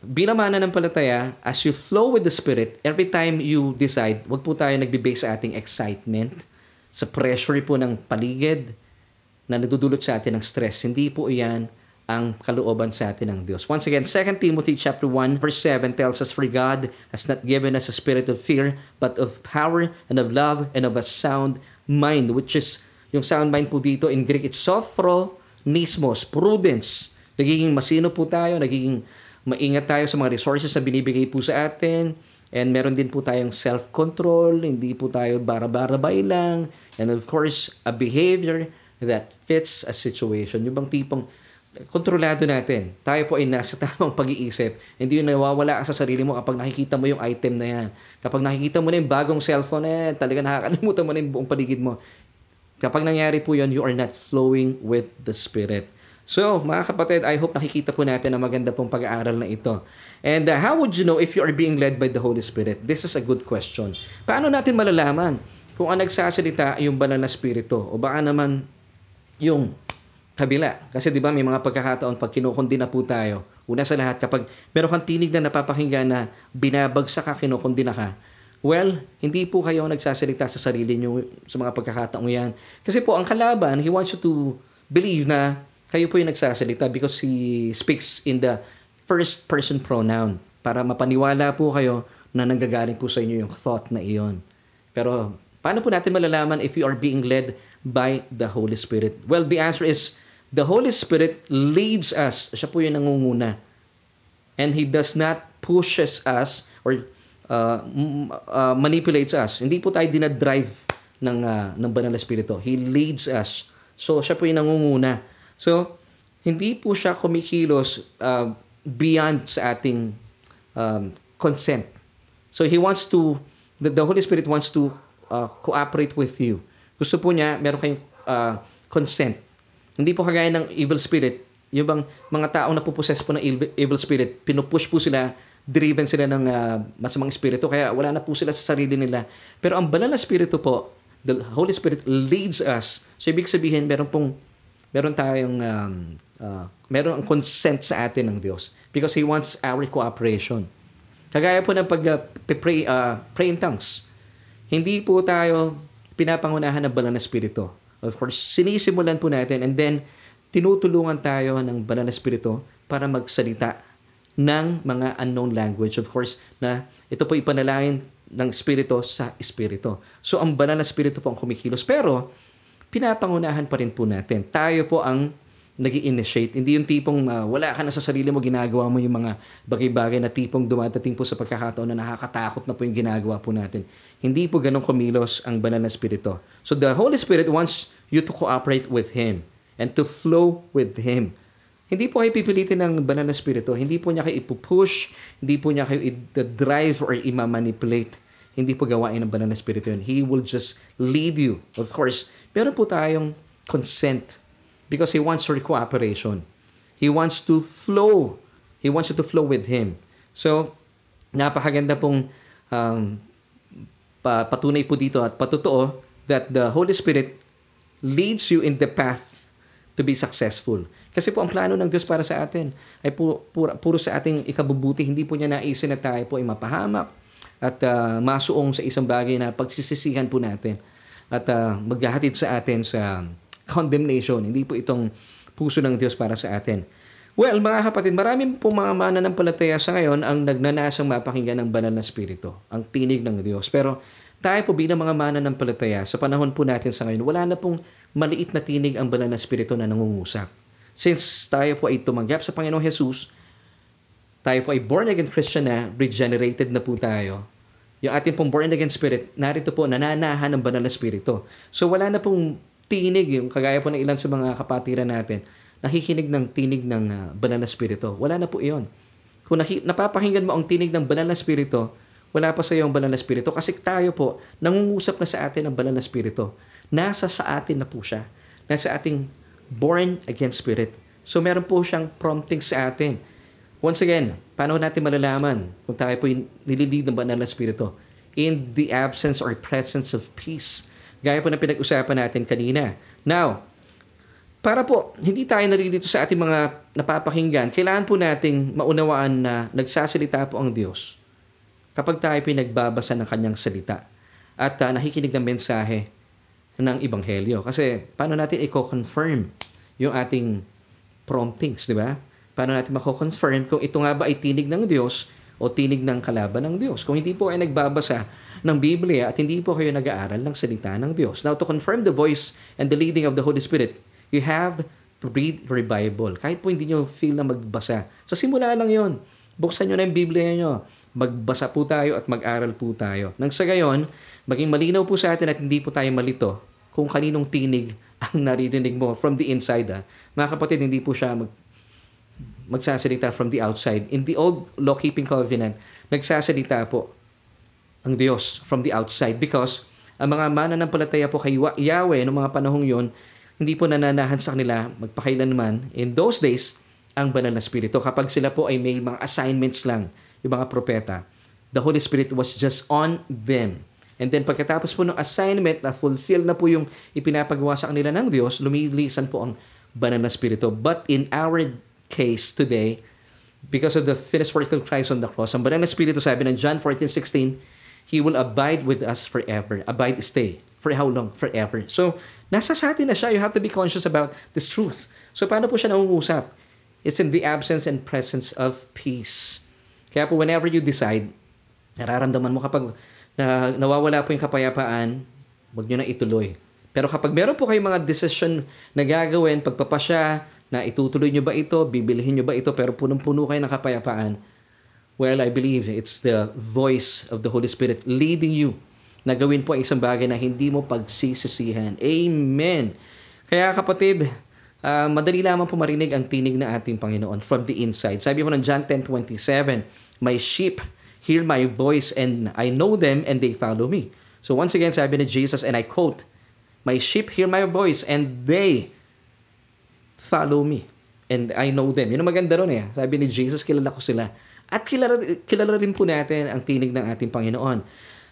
bilang mana ng palataya, as you flow with the Spirit, every time you decide, wag po tayo nagbe-base sa ating excitement, sa pressure po ng paligid na nadudulot sa atin ng stress. Hindi po iyan ang kalooban sa atin ng Diyos. Once again, 2 Timothy chapter 1 verse 7 tells us, For God has not given us a spirit of fear, but of power and of love and of a sound mind, which is, yung sound mind po dito in Greek, it's sophronismos, prudence. Nagiging masino po tayo, nagiging maingat tayo sa mga resources na binibigay po sa atin, and meron din po tayong self-control, hindi po tayo bara-barabay lang, and of course, a behavior that fits a situation. Yung bang tipong, kontrolado natin. Tayo po ay nasa tamang pag-iisip. Hindi yung nawawala sa sarili mo kapag nakikita mo yung item na yan. Kapag nakikita mo na yung bagong cellphone na yan, talaga nakakalimutan mo na yung buong paligid mo. Kapag nangyari po yun, you are not flowing with the Spirit. So, mga kapatid, I hope nakikita po natin ang maganda pong pag-aaral na ito. And uh, how would you know if you are being led by the Holy Spirit? This is a good question. Paano natin malalaman kung ang nagsasalita ay yung banal na spirito o baka naman yung kabila. Kasi 'di ba may mga pagkakataon pag kinukundi na po tayo. Una sa lahat kapag meron kang tinig na napapakinggan na binabagsak ka, kinukundi na ka. Well, hindi po kayo nagsasalita sa sarili niyo sa mga pagkakataong yan. Kasi po ang kalaban, he wants you to believe na kayo po yung nagsasalita because he speaks in the first person pronoun para mapaniwala po kayo na nanggagaling po sa inyo yung thought na iyon. Pero paano po natin malalaman if you are being led by the Holy Spirit? Well, the answer is The Holy Spirit leads us. Siya po yung nangunguna. And He does not pushes us or uh, uh, manipulates us. Hindi po tayo dinadrive ng, uh, ng banal na spirito. He leads us. So, siya po yung nangunguna. So, hindi po siya kumikilos uh, beyond sa ating um, consent. So, He wants to, the, the Holy Spirit wants to uh, cooperate with you. Gusto po niya, meron kayong uh, consent. Hindi po kagaya ng evil spirit, yung bang mga taong napupossess po ng evil, spirit, pinupush po sila, driven sila ng uh, masamang espiritu, kaya wala na po sila sa sarili nila. Pero ang banal na espiritu po, the Holy Spirit leads us. So, ibig sabihin, meron pong, meron tayong, um, uh, meron ang consent sa atin ng Diyos because He wants our cooperation. Kagaya po ng pag-pray uh, uh, pray in tongues. Hindi po tayo pinapangunahan ng banal na espiritu. Of course, sinisimulan po natin and then tinutulungan tayo ng banal na espiritu para magsalita ng mga unknown language. Of course, na ito po ipanalangin ng espiritu sa espiritu. So ang banal na espiritu po ang kumikilos. Pero pinapangunahan pa rin po natin. Tayo po ang nag initiate Hindi yung tipong uh, wala ka na sa sarili mo, ginagawa mo yung mga bagay-bagay na tipong dumadating po sa pagkakataon na nakakatakot na po yung ginagawa po natin. Hindi po ganun kumilos ang banal na espiritu. So the Holy Spirit wants you to cooperate with Him and to flow with Him. Hindi po kayo pipilitin ng banal na spirito. Hindi po niya kayo ipupush. Hindi po niya kayo i-drive or i-manipulate. Hindi po gawain ng banal na spirito yun. He will just lead you. Of course, meron po tayong consent because He wants your cooperation. He wants to flow. He wants you to flow with Him. So, napakaganda pong um, patunay po dito at patutuo that the Holy Spirit leads you in the path to be successful. Kasi po ang plano ng Diyos para sa atin ay puro, puro, puro sa ating ikabubuti. Hindi po niya naisin na tayo po ay mapahamak at uh, masuong sa isang bagay na pagsisisihan po natin at uh, maghahatid sa atin sa condemnation. Hindi po itong puso ng Diyos para sa atin. Well, mga kapatid, marami po mga mananampalataya sa ngayon ang nagnanasang mapakinggan ng banal na spirito, ang tinig ng Diyos. Pero tayo po bilang mga mananampalataya, sa panahon po natin sa ngayon, wala na pong maliit na tinig ang banal na spirito na nangungusap. Since tayo po ay tumanggap sa Panginoong Jesus, tayo po ay born again Christian na, regenerated na po tayo. Yung ating pong born again spirit, narito po, nananahan ng banal na spirito. So wala na pong tinig, yung kagaya po ng ilan sa mga kapatiran natin, nakikinig ng tinig ng uh, banal na spirito. Wala na po iyon. Kung naki, napapakinggan mo ang tinig ng banal na spirito, wala pa sa iyo ang banal na spirito kasi tayo po, nangungusap na sa atin ang banal na spirito. Nasa sa atin na po siya. Nasa ating born again spirit. So meron po siyang prompting sa atin. Once again, paano natin malalaman kung tayo po nililid ng banal na spirito? In the absence or presence of peace. Gaya po na pinag-usapan natin kanina. Now, para po hindi tayo naririto sa ating mga napapakinggan, kailangan po nating maunawaan na nagsasalita po ang Diyos kapag tayo pinagbabasa ng kanyang salita at uh, nakikinig ng mensahe ng Ebanghelyo. Kasi paano natin i-confirm yung ating promptings, di ba? Paano natin mako-confirm kung ito nga ba ay tinig ng Diyos o tinig ng kalaban ng Diyos? Kung hindi po ay nagbabasa ng Biblia at hindi po kayo nag-aaral ng salita ng Diyos. Now, to confirm the voice and the leading of the Holy Spirit, you have to read your Bible. Kahit po hindi nyo feel na magbasa. Sa simula lang yon Buksan nyo na yung Biblia nyo. Magbasa po tayo at mag-aral po tayo. Nang sa gayon, maging malinaw po sa atin at hindi po tayo malito kung kaninong tinig ang naririnig mo from the inside. Ah. Mga kapatid, hindi po siya mag, magsasalita from the outside. In the old law-keeping covenant, nagsasalita po ang Diyos from the outside because ang mga mananampalataya po kay Yahweh noong mga panahong yon, hindi po nananahan sa kanila magpakailanman in those days ang banal na spirito. Kapag sila po ay may mga assignments lang, yung mga propeta, the Holy Spirit was just on them And then pagkatapos po ng assignment na fulfill na po yung ipinapagawa sa kanila ng Diyos, lumilisan po ang banal na spirito. But in our case today, because of the finished work of Christ on the cross, ang banal na spirito sabi ng John 14:16, He will abide with us forever. Abide, stay. For how long? Forever. So, nasa sa atin na siya. You have to be conscious about this truth. So, paano po siya nangungusap? It's in the absence and presence of peace. Kaya po, whenever you decide, nararamdaman mo kapag na nawawala po yung kapayapaan, huwag nyo na ituloy. Pero kapag meron po kayong mga decision na gagawin, pagpapasya, na itutuloy nyo ba ito, bibilihin nyo ba ito, pero punong-puno kayo ng kapayapaan, Well, I believe it's the voice of the Holy Spirit leading you na gawin po ang isang bagay na hindi mo pagsisisihan. Amen. Kaya kapatid, uh, madali lamang po marinig ang tinig ng ating Panginoon from the inside. Sabi po ng John 10.27, My sheep hear my voice and I know them and they follow me. So once again, sabi ni Jesus, and I quote, My sheep hear my voice and they follow me. And I know them. Yun ang maganda ron eh. Sabi ni Jesus, kilala ko sila. At kilala, kilala rin po natin ang tinig ng ating Panginoon.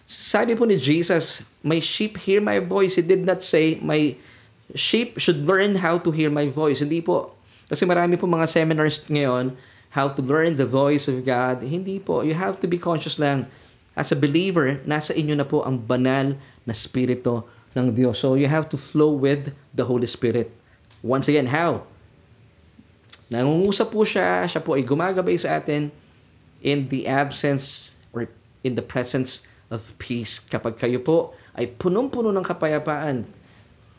Sabi po ni Jesus, My sheep hear my voice. He did not say, My sheep should learn how to hear my voice. Hindi po. Kasi marami po mga seminars ngayon, how to learn the voice of God. Hindi po. You have to be conscious lang. As a believer, nasa inyo na po ang banal na spirito ng Diyos. So you have to flow with the Holy Spirit. Once again, how? Nangungusap po siya, siya po ay gumagabay sa atin, in the absence or in the presence of peace. Kapag kayo po ay punong-puno ng kapayapaan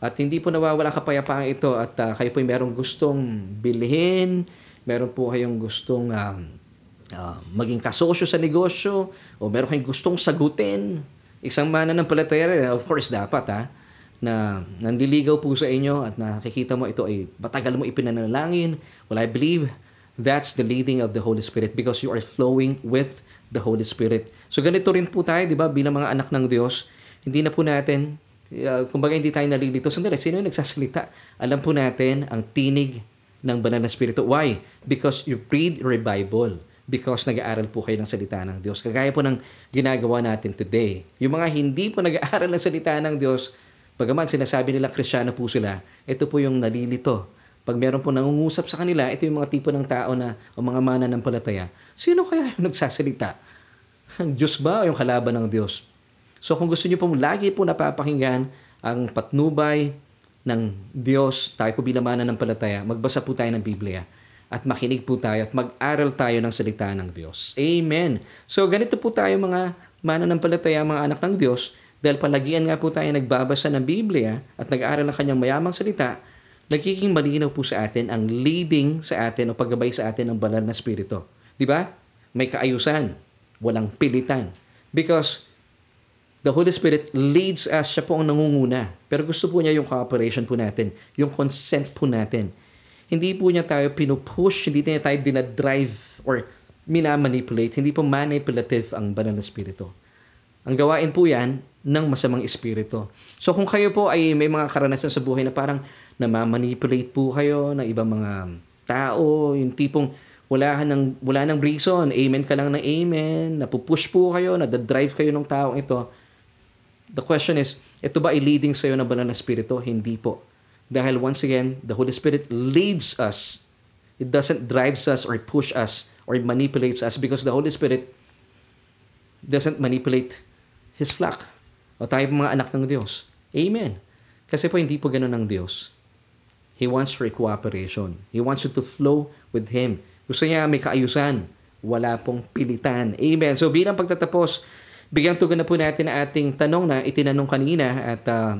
at hindi po nawawala kapayapaan ito at uh, kayo po ay merong gustong bilhin, meron po kayong gustong uh, uh, maging kasosyo sa negosyo o meron kayong gustong sagutin, isang mana ng palataya, of course dapat ha, na nandiligaw po sa inyo at nakikita mo ito ay matagal mo ipinanalangin. Well, I believe That's the leading of the Holy Spirit because you are flowing with the Holy Spirit. So ganito rin po tayo, di ba, bilang mga anak ng Diyos, hindi na po natin, uh, kumbaga hindi tayo nalilito. Sandali, sino yung nagsasalita? Alam po natin ang tinig ng banal na spirito. Why? Because you read your Bible. Because nag-aaral po kayo ng salita ng Diyos. Kagaya po ng ginagawa natin today. Yung mga hindi po nag-aaral ng salita ng Diyos, bagaman sinasabi nila krisyano po sila, ito po yung nalilito pag meron po nangungusap sa kanila, ito yung mga tipo ng tao na, o mga mana ng palataya, sino kaya yung nagsasalita? Ang Diyos ba o yung kalaban ng Diyos? So kung gusto niyo po lagi po napapakinggan ang patnubay ng Diyos, tayo po bilang mana ng palataya, magbasa po tayo ng Biblia at makinig po tayo at mag-aral tayo ng salita ng Diyos. Amen. So ganito po tayo mga mana ng palataya, mga anak ng Diyos, dahil palagian nga po tayo nagbabasa ng Biblia at nag-aaral ng kanyang mayamang salita, nagiging malinaw po sa atin ang leading sa atin o paggabay sa atin ng banal na spirito. Di ba? May kaayusan, walang pilitan. Because the Holy Spirit leads us, siya po ang nangunguna. Pero gusto po niya yung cooperation po natin, yung consent po natin. Hindi po niya tayo pinupush, hindi niya tayo dinadrive or minamanipulate. Hindi po manipulative ang banal na spirito. Ang gawain po yan ng masamang espiritu. So kung kayo po ay may mga karanasan sa buhay na parang namamanipulate po kayo ng ibang mga tao, yung tipong wala nang wala nang reason, amen ka lang ng amen, napupush po kayo, nadadrive kayo ng taong ito. The question is, ito ba ay leading sa iyo ng banal na spirito? Hindi po. Dahil once again, the Holy Spirit leads us. It doesn't drives us or push us or manipulates us because the Holy Spirit doesn't manipulate His flock. O tayo mga anak ng Diyos. Amen. Kasi po hindi po ganun ang Diyos. He wants your cooperation. He wants you to flow with Him. Gusto niya may kaayusan. Wala pong pilitan. Amen. So bilang pagtatapos, bigyan tugon na po natin ang ating tanong na itinanong kanina at uh,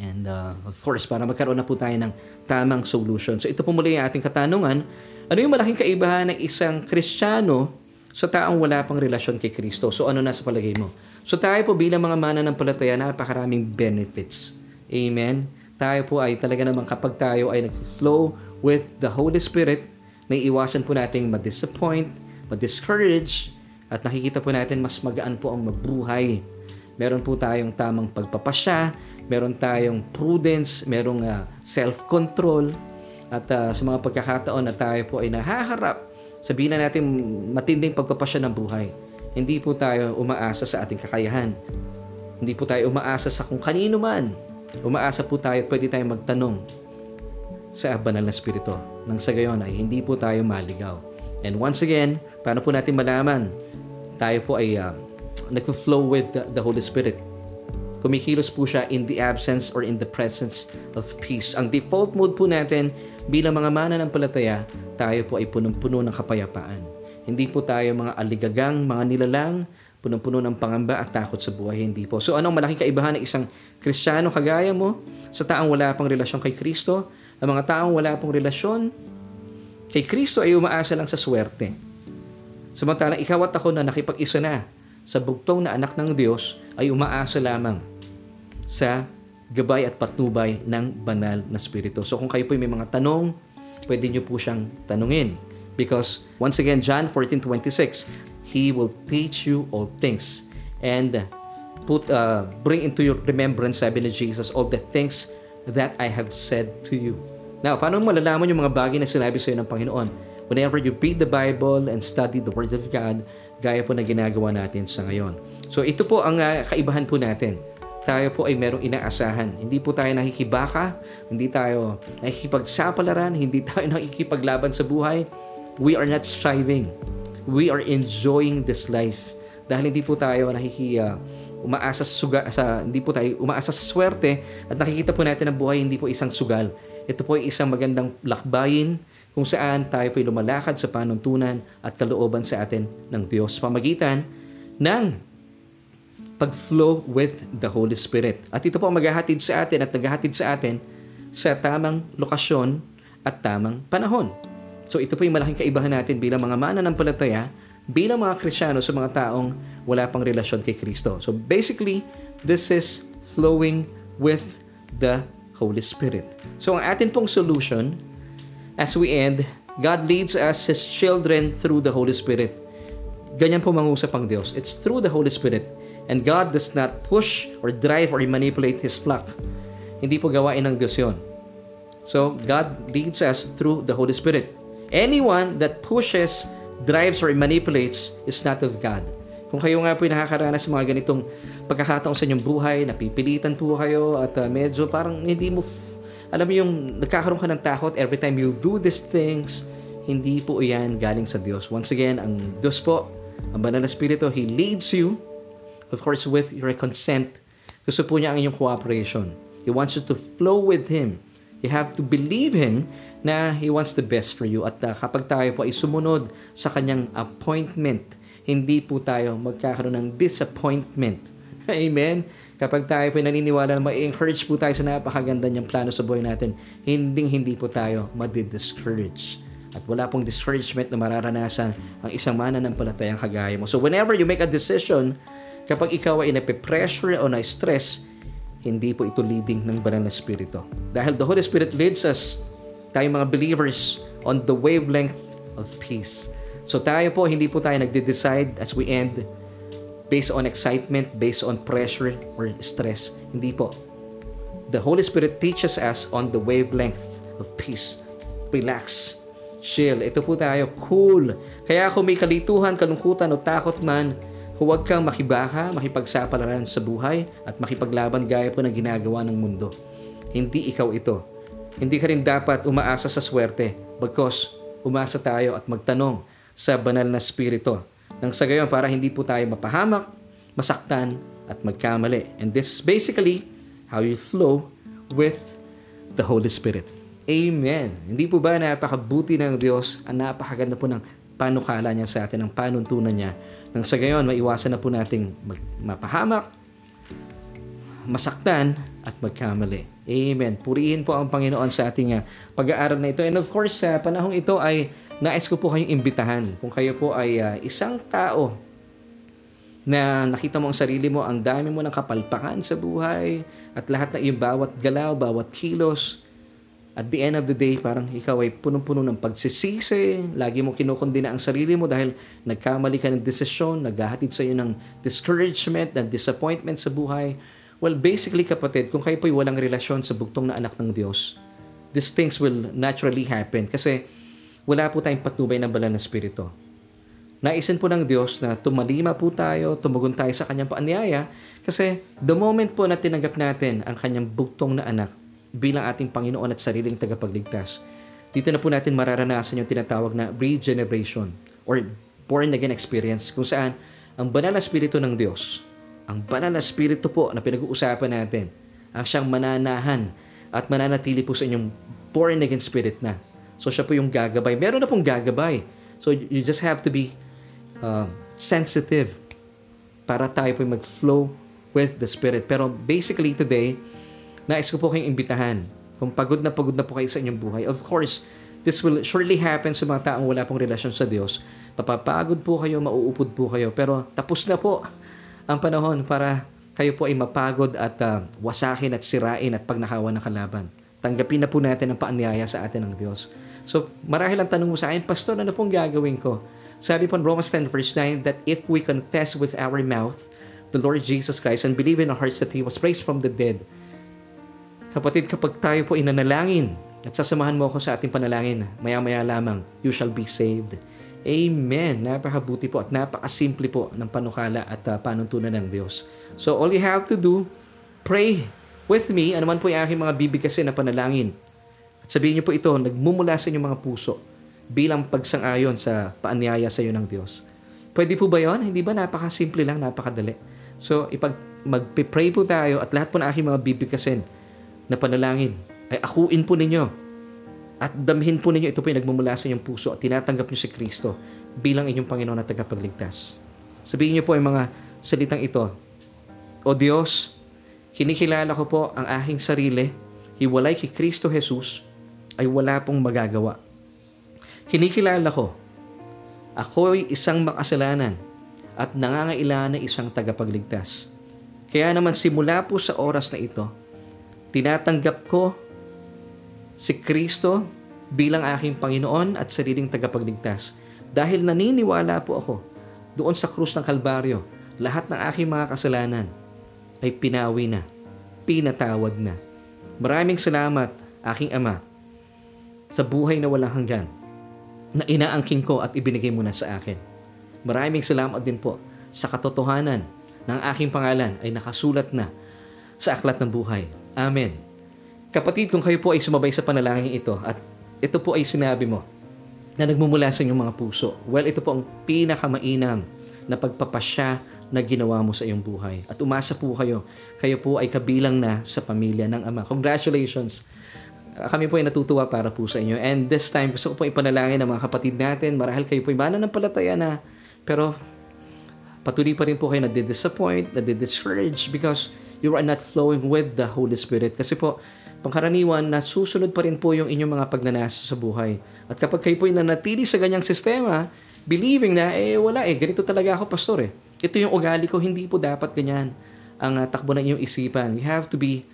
and uh, of course para magkaroon na po tayo ng tamang solution. So ito po muli ang ating katanungan. Ano yung malaking kaibahan ng isang Kristiyano sa taong wala pang relasyon kay Kristo? So ano na sa palagay mo? So tayo po bilang mga mananampalataya, napakaraming benefits. Amen tayo po ay talaga naman kapag tayo ay nag-flow with the Holy Spirit, naiiwasan po nating ma-disappoint, ma-discourage, at nakikita po natin mas magaan po ang mabuhay. Meron po tayong tamang pagpapasya, meron tayong prudence, merong uh, self-control, at uh, sa mga pagkakataon na tayo po ay nahaharap, sabihin na natin matinding pagpapasya ng buhay. Hindi po tayo umaasa sa ating kakayahan. Hindi po tayo umaasa sa kung kanino man Umaasa po tayo at pwede tayong magtanong sa banal na spirito. Nang sa gayon ay hindi po tayo maligaw. And once again, paano po natin malaman? Tayo po ay uh, nag-flow with the, the Holy Spirit. Kumikilos po siya in the absence or in the presence of peace. Ang default mode po natin bilang mga mana ng palataya, tayo po ay punong-puno ng kapayapaan. Hindi po tayo mga aligagang, mga nilalang, punong-puno ng pangamba at takot sa buhay. Hindi po. So anong malaking kaibahan ng isang Kristiyano kagaya mo sa taong wala pang relasyon kay Kristo? Ang mga taong wala pang relasyon kay Kristo ay umaasa lang sa swerte. Samantalang ikaw at ako na nakipag-isa na sa bugtong na anak ng Diyos ay umaasa lamang sa gabay at patnubay ng banal na spirito. So kung kayo po may mga tanong, pwede nyo po siyang tanungin. Because once again, John 14:26, He will teach you all things and put uh, bring into your remembrance, sabi ni Jesus, all the things that I have said to you. Now, paano malalaman yung mga bagay na sinabi sa iyo ng Panginoon? Whenever you read the Bible and study the Word of God, gaya po na ginagawa natin sa ngayon. So ito po ang uh, kaibahan po natin. Tayo po ay merong inaasahan. Hindi po tayo nakikibaka, hindi tayo nakikipagsapalaran, hindi tayo nakikipaglaban sa buhay. We are not striving. We are enjoying this life. Dahil hindi po tayo nakiki uh, umaasa sa, suga, sa hindi po tayo umaasa sa swerte at nakikita po natin ang buhay hindi po isang sugal. Ito po ay isang magandang lakbayin kung saan tayo po lumalakad sa panuntunan at kalooban sa atin ng Diyos pamagitan ng pag-flow with the Holy Spirit. At ito po ang maghahatid sa atin at naghahatid sa atin sa tamang lokasyon at tamang panahon. So ito po yung malaking kaibahan natin bilang mga mananampalataya, bilang mga Krisyano sa mga taong wala pang relasyon kay Kristo. So basically, this is flowing with the Holy Spirit. So ang atin pong solution As we end, God leads us, His children, through the Holy Spirit. Ganyan po mangusap ang Diyos. It's through the Holy Spirit. And God does not push or drive or manipulate His flock. Hindi po gawain ng Diyos yun. So, God leads us through the Holy Spirit. Anyone that pushes, drives, or manipulates is not of God. Kung kayo nga po nakakaranas sa mga ganitong pagkakataon sa inyong buhay, napipilitan po kayo at uh, medyo parang hindi mo alam mo yung nagkakaroon ka ng takot every time you do these things, hindi po yan galing sa Diyos. Once again, ang Diyos po, ang banal na spirito, He leads you, of course, with your consent. Gusto po niya ang inyong cooperation. He wants you to flow with Him. You have to believe Him na He wants the best for you. At uh, kapag tayo po ay sumunod sa Kanyang appointment, hindi po tayo magkakaroon ng disappointment. Amen? Kapag tayo po naniniwala na ma-encourage po tayo sa napakaganda niyang plano sa buhay natin, hindi hindi po tayo madi-discourage. At wala pong discouragement na mararanasan ang isang mananampalatayang kagaya mo. So whenever you make a decision, kapag ikaw ay nape-pressure o na-stress, hindi po ito leading ng banal na spirito. Dahil the Holy Spirit leads us, tayo mga believers, on the wavelength of peace. So tayo po, hindi po tayo nagde-decide as we end based on excitement, based on pressure or stress. Hindi po. The Holy Spirit teaches us on the wavelength of peace. Relax. Chill. Ito po tayo. Cool. Kaya kung may kalituhan, kalungkutan o takot man, huwag kang makibaka, makipagsapalaran sa buhay at makipaglaban gaya po ng ginagawa ng mundo. Hindi ikaw ito. Hindi ka rin dapat umaasa sa swerte because umasa tayo at magtanong sa banal na spirito nang sa gayon para hindi po tayo mapahamak, masaktan, at magkamali. And this is basically how you flow with the Holy Spirit. Amen. Hindi po ba napakabuti ng Diyos? Ang napakaganda po ng panukala niya sa atin, ng panuntunan niya. Nang sa gayon, maiwasan na po nating mapahamak, masaktan, at magkamali. Amen. Purihin po ang Panginoon sa ating uh, pag-aaral na ito. And of course, sa uh, panahong ito ay nais ko po kayong imbitahan. Kung kayo po ay uh, isang tao na nakita mo ang sarili mo, ang dami mo ng kapalpakan sa buhay at lahat na iyong bawat galaw, bawat kilos, at the end of the day, parang ikaw ay punong-puno ng pagsisisi, lagi mo kinukundina ang sarili mo dahil nagkamali ka ng desisyon, naghahatid sa iyo ng discouragement, ng disappointment sa buhay. Well, basically kapatid, kung kayo po'y walang relasyon sa bugtong na anak ng Diyos, these things will naturally happen kasi wala po tayong patnubay ng banal na spirito. Naisin po ng Diyos na tumalima po tayo, tumugon tayo sa kanyang paanyaya kasi the moment po na tinanggap natin ang kanyang bugtong na anak bilang ating Panginoon at sariling tagapagligtas, dito na po natin mararanasan yung tinatawag na regeneration or born again experience kung saan ang banal na spirito ng Diyos, ang banal na spirito po na pinag-uusapan natin, ang siyang mananahan at mananatili po sa inyong born again spirit na So siya po yung gagabay. Meron na pong gagabay. So you just have to be uh, sensitive para tayo po mag-flow with the Spirit. Pero basically today, nais ko po kayong imbitahan. Kung pagod na pagod na po kayo sa inyong buhay, of course, This will surely happen sa mga taong wala pong relasyon sa Diyos. Papapagod po kayo, mauupod po kayo. Pero tapos na po ang panahon para kayo po ay mapagod at uh, wasakin at sirain at pagnakawan ng kalaban. Tanggapin na po natin ang paanyaya sa atin ng Diyos. So, marahil ang tanong mo sa akin, Pastor, ano pong gagawin ko? Sabi po in Romans 10 verse 9 that if we confess with our mouth the Lord Jesus Christ and believe in our hearts that He was raised from the dead, kapatid, kapag tayo po inanalangin at sasamahan mo ako sa ating panalangin, maya-maya lamang, you shall be saved. Amen. Napakabuti po at napakasimple po ng panukala at uh, panuntunan ng Diyos. So all you have to do, pray with me, ano man po yung aking mga bibigkasin na panalangin. At sabihin niyo po ito, nagmumula sa inyong mga puso bilang pagsang-ayon sa paanyaya sa iyo ng Diyos. Pwede po ba yon? Hindi ba napakasimple lang, napakadali? So, ipag magpe-pray po tayo at lahat po ng aking mga bibigkasin na panalangin ay akuin po ninyo at damhin po ninyo ito po yung nagmumula sa inyong puso at tinatanggap niyo si Kristo bilang inyong Panginoon at tagapagligtas. Sabihin niyo po yung mga salitang ito, O Diyos, kinikilala ko po ang aking sarili, hiwalay kay Kristo Jesus, ay wala pong magagawa. Kinikilala ko, ako'y isang makasalanan at nangangailangan ng isang tagapagligtas. Kaya naman simula po sa oras na ito, tinatanggap ko si Kristo bilang aking Panginoon at sariling tagapagligtas. Dahil naniniwala po ako doon sa krus ng Kalbaryo, lahat ng aking mga kasalanan ay pinawi na, pinatawad na. Maraming salamat, aking Ama, sa buhay na walang hanggan na inaangkin ko at ibinigay mo na sa akin. Maraming salamat din po sa katotohanan ng aking pangalan ay nakasulat na sa aklat ng buhay. Amen. Kapatid, kung kayo po ay sumabay sa panalangin ito at ito po ay sinabi mo na nagmumula sa inyong mga puso, well, ito po ang pinakamainam na pagpapasya na ginawa mo sa iyong buhay. At umasa po kayo, kayo po ay kabilang na sa pamilya ng Ama. Congratulations! Kami po ay natutuwa para po sa inyo. And this time, gusto ko po ipanalangin ng mga kapatid natin. Marahil kayo po ay mananampalataya na, pero patuloy pa rin po kayo na disappoint na discourage because you are not flowing with the Holy Spirit. Kasi po, pangkaraniwan, nasusunod pa rin po yung inyong mga pagnanasa sa buhay. At kapag kayo po ay nanatili sa ganyang sistema, believing na, eh wala eh, ganito talaga ako, pastor eh. Ito yung ugali ko, hindi po dapat ganyan ang uh, takbo ng inyong isipan. You have to be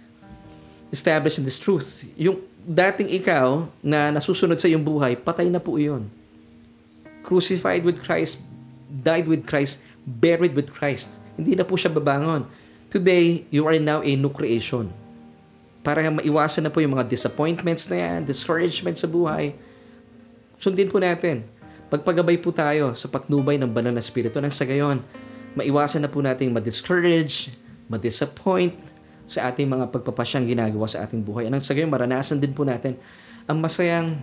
established in this truth. Yung dating ikaw na nasusunod sa iyong buhay, patay na po iyon. Crucified with Christ, died with Christ, buried with Christ. Hindi na po siya babangon. Today, you are now a new creation para maiwasan na po yung mga disappointments na yan, discouragement sa buhay, sundin po natin. Pagpagabay po tayo sa patnubay ng banal na spirito nang sa gayon, maiwasan na po natin ma-discourage, ma-disappoint sa ating mga pagpapasyang ginagawa sa ating buhay. Anong sa gayon, maranasan din po natin ang masayang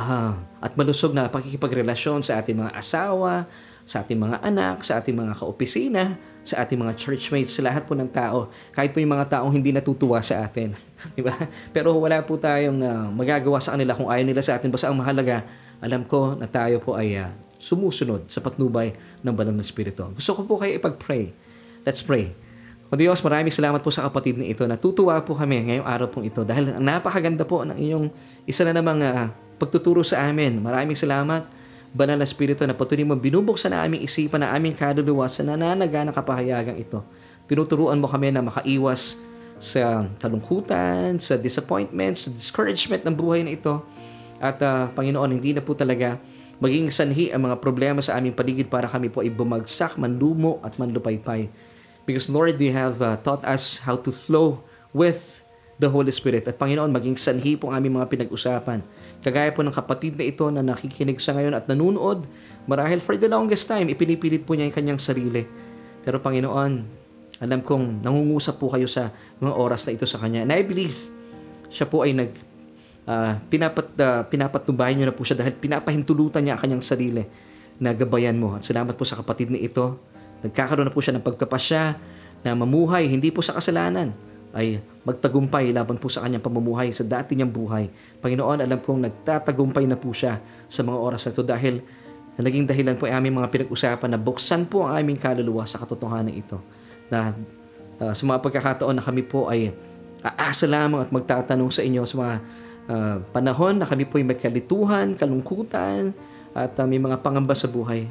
uh, at malusog na pakikipagrelasyon sa ating mga asawa, sa ating mga anak, sa ating mga kaopisina, sa ating mga churchmates, sa lahat po ng tao, kahit po yung mga taong hindi natutuwa sa atin. di ba? Pero wala po tayong uh, magagawa sa kanila kung ayaw nila sa atin. Basta ang mahalaga, alam ko na tayo po ay uh, sumusunod sa patnubay ng banal na Espiritu. Gusto ko po kayo ipag-pray. Let's pray. O Diyos, maraming salamat po sa kapatid ni ito. Natutuwa po kami ngayong araw pong ito dahil napakaganda po ng iyong isa na namang uh, pagtuturo sa amin. Maraming salamat banal na Espiritu na patuloy mo binubuksan na aming isipan na aming kaluluwa sa nananaga na kapahayagang ito. Tinuturuan mo kami na makaiwas sa kalungkutan, sa disappointment, sa discouragement ng buhay na ito. At uh, Panginoon, hindi na po talaga maging sanhi ang mga problema sa aming paligid para kami po ay bumagsak, manlumo at manlupaypay. Because Lord, you have uh, taught us how to flow with the Holy Spirit. At Panginoon, maging sanhi po ang aming mga pinag-usapan Kagaya po ng kapatid na ito na nakikinig sa ngayon at nanunood, marahil for the longest time, ipinipilit po niya yung kanyang sarili. Pero Panginoon, alam kong nangungusap po kayo sa mga oras na ito sa Kanya. And I believe, siya po ay nag, uh, pinapat, uh, pinapatubayan niyo na po siya dahil pinapahintulutan niya ang kanyang sarili na gabayan mo. At salamat po sa kapatid na ito. Nagkakaroon na po siya ng pagkapasya na mamuhay, hindi po sa kasalanan, ay magtagumpay laban po sa kanyang pamumuhay sa dati niyang buhay. Panginoon, alam kong nagtatagumpay na po siya sa mga oras na ito dahil naging dahilan po ay aming mga pinag-usapan na buksan po ang aming kaluluwa sa katotohanan ito. Na uh, sa mga pagkakataon na kami po ay aasa lamang at magtatanong sa inyo sa mga ah, panahon na kami po ay may kalituhan, kalungkutan, at ah, may mga pangamba sa buhay.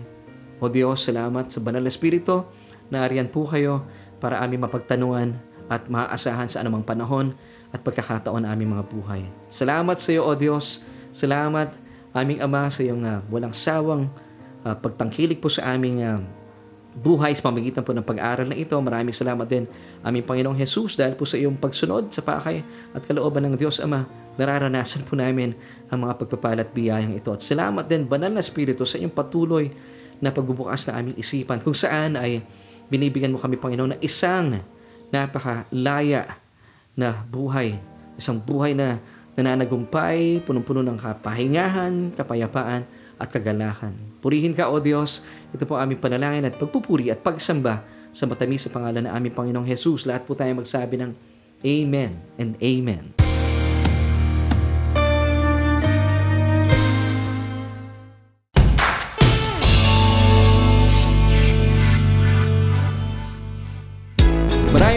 O Diyos, salamat sa Banal na Espiritu. Nariyan po kayo para aming mapagtanungan at maaasahan sa anumang panahon at pagkakataon na aming mga buhay. Salamat sa iyo, O Diyos. Salamat, aming Ama, sa iyong ah, walang sawang ah, pagtangkilik po sa aming ah, buhay sa pamagitan po ng pag-aaral na ito. Maraming salamat din aming Panginoong Jesus dahil po sa iyong pagsunod sa pakay at kalooban ng Diyos Ama. Nararanasan po namin ang mga pagpapala at biyayang ito. At salamat din, Banal na Espiritu, sa iyong patuloy na pagbubukas na aming isipan kung saan ay binibigyan mo kami, Panginoon, na isang napakalaya na buhay. Isang buhay na nananagumpay, punong-puno ng kapahingahan, kapayapaan, at kagalakan. Purihin ka, O Diyos. Ito po aming panalangin at pagpupuri at pagsamba sa matamis sa pangalan ng aming Panginoong Jesus. Lahat po tayo magsabi ng Amen and Amen.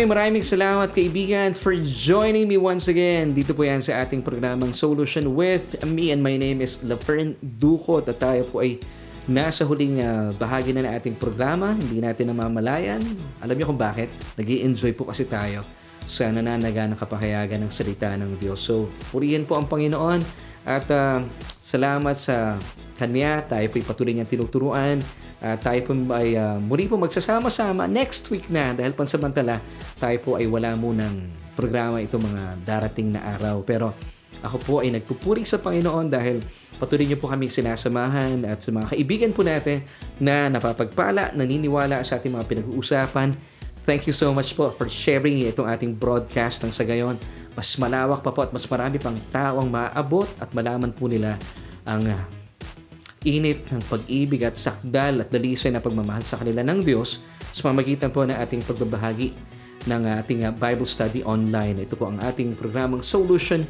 Maraming maraming salamat kaibigan for joining me once again. Dito po yan sa ating programang Solution with me and my name is Lafern Ducot at tayo po ay nasa huling ah, bahagi na ng ating programa. Hindi natin namamalayan. Alam niyo kung bakit? nag enjoy po kasi tayo sa nananaga ng kapahayagan ng salita ng Diyos. So, purihin po ang Panginoon at ah, salamat sa Kanya. Tayo po ay patuloy niyang tinuturuan. At tayo po ay ah, muli po magsasama-sama next week na dahil pansamantala tayo po ay wala munang programa ito mga darating na araw. Pero ako po ay nagpupuri sa Panginoon dahil patuloy niyo po kami sinasamahan at sa mga kaibigan po natin na napapagpala, naniniwala sa ating mga pinag-uusapan. Thank you so much po for sharing itong ating broadcast ng sa gayon. Mas malawak pa po at mas marami pang tao ang maaabot at malaman po nila ang ah, init ng pag-ibig at sakdal at dalisay na pagmamahal sa kanila ng Diyos sa pamagitan po ng ating pagbabahagi ng ating uh, Bible study online. Ito po ang ating programang Solution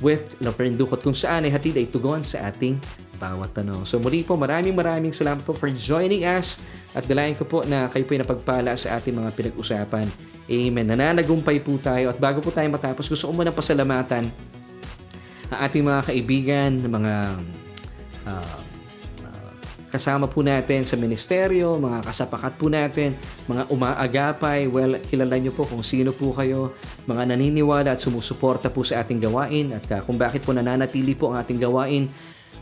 with Laverne Ducot kung saan ay hatid ay tugon sa ating bawat tanong. So muli po maraming maraming salamat po for joining us at dalayan ko po na kayo po ay napagpala sa ating mga pinag-usapan. Amen. Nananagumpay po tayo at bago po tayo matapos gusto ko muna pasalamatan ang ating mga kaibigan, mga ah, kasama po natin sa ministeryo, mga kasapakat po natin, mga umaagapay, well, kilala nyo po kung sino po kayo, mga naniniwala at sumusuporta po sa ating gawain at uh, kung bakit po nananatili po ang ating gawain.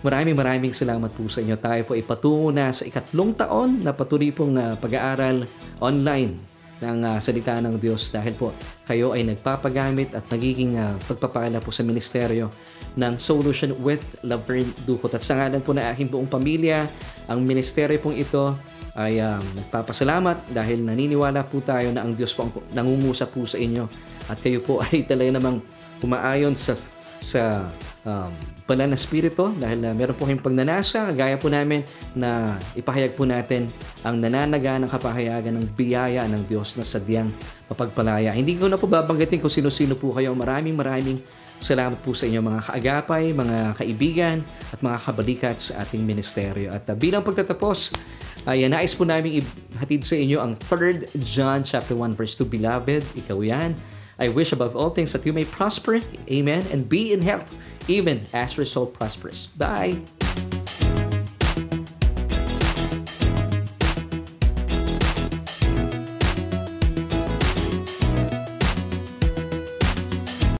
Maraming maraming salamat po sa inyo. Tayo po ipatungo na sa ikatlong taon na patuloy pong uh, pag-aaral online ng uh, salita ng Diyos dahil po kayo ay nagpapagamit at nagiging uh, pagpapala po sa ministeryo ng Solution with Laverne Ducot. At sa ngalan po ng aking buong pamilya, ang ministeryo pong ito ay um, nagpapasalamat dahil naniniwala po tayo na ang Diyos po ang nangungusap po sa inyo at kayo po ay talaga namang umaayon sa sa um, banal na spirito dahil uh, meron po kayong pagnanasa gaya po namin na ipahayag po natin ang nananaga ng kapahayagan ng biyaya ng Diyos na sadyang mapagpalaya. Hindi ko na po babanggitin kung sino-sino po kayo. Maraming maraming salamat po sa inyo mga kaagapay, mga kaibigan at mga kabalikat sa ating ministeryo. At uh, bilang pagtatapos, ay uh, nais po namin ihatid sa inyo ang 3 John chapter 1 verse 2 Beloved, ikaw yan I wish above all things that you may prosper, amen, and be in health, even as your soul prospers. Bye!